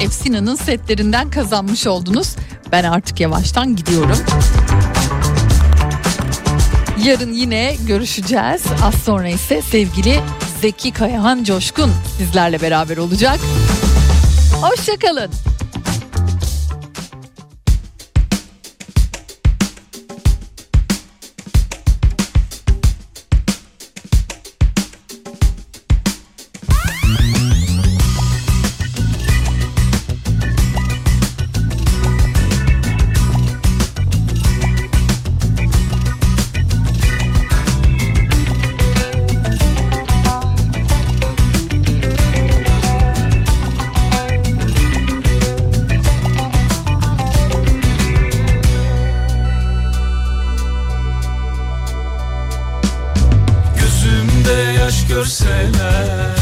Efsina'nın setlerinden kazanmış oldunuz. Ben artık yavaştan gidiyorum. Yarın yine görüşeceğiz. Az sonra ise sevgili Zeki Kayahan Coşkun sizlerle beraber olacak. Hoşçakalın. yaş görseler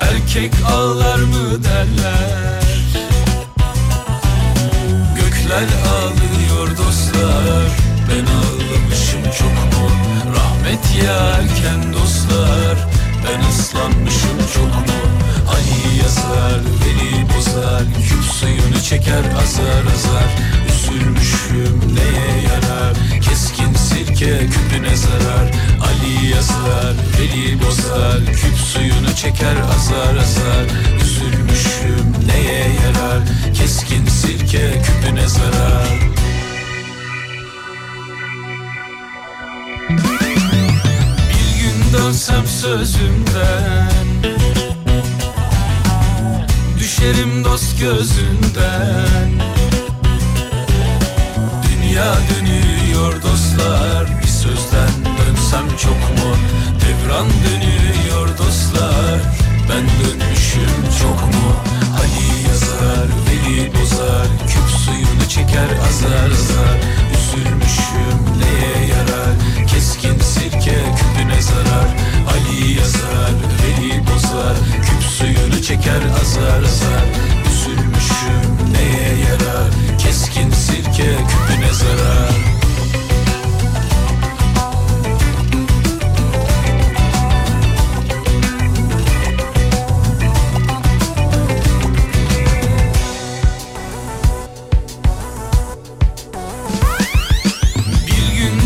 Erkek ağlar mı derler? Gökler ağlıyor dostlar Ben ağlamışım çok mu? Rahmet yerken dostlar Ben ıslanmışım çok mu? Hani yazar beni bozar Küp suyunu çeker azar azar. Üzülmüşüm neye yarar? Keskin sirke küpüne zarar. Ali yazar, Veli bozar. Küp suyunu çeker azar azar. Üzülmüşüm neye yarar? Keskin sirke küpüne zarar. Bir gün dönsem sözümden Düşerim dost gözünden Dünya dönüyor dostlar. Bir sözden dönsem çok mu? Devran dönüyor dostlar. Ben dönmüşüm çok mu? Ali yazar, Veli bozar Küp suyunu çeker azar azar. Üzülmüşüm neye yarar? Keskin sirke küpüne zarar. Ali yazar, Veli bozar Küp suyunu çeker azar azar Üzülmüşüm neye yarar? Keskin sirke küpüne zarar.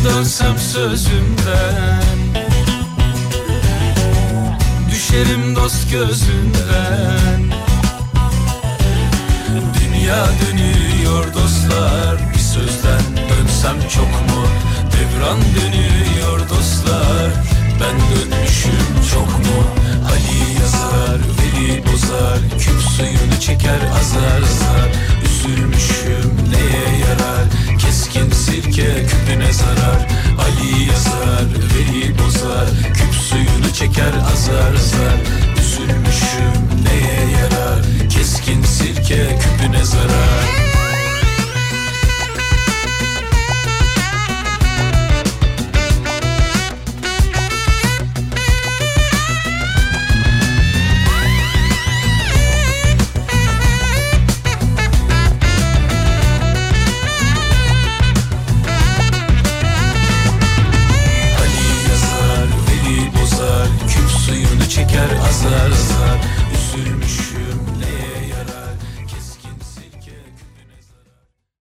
Dönsem sözümden Düşerim dost gözünden Dünya dönüyor dostlar. Bir sözden dönsem çok mu? Devran dönüyor dostlar. Ben dönmüşüm çok mu? Ali yazar, Veli bozar. Küp suyunu çeker azar azar. Üzülmüşüm neye yarar? Keskin sirke küpüne zarar. Ali yazar, Veli bozar. Küp suyunu çeker azar azar sürmüşüm neye yarar? Keskin sirke küpüne zarar.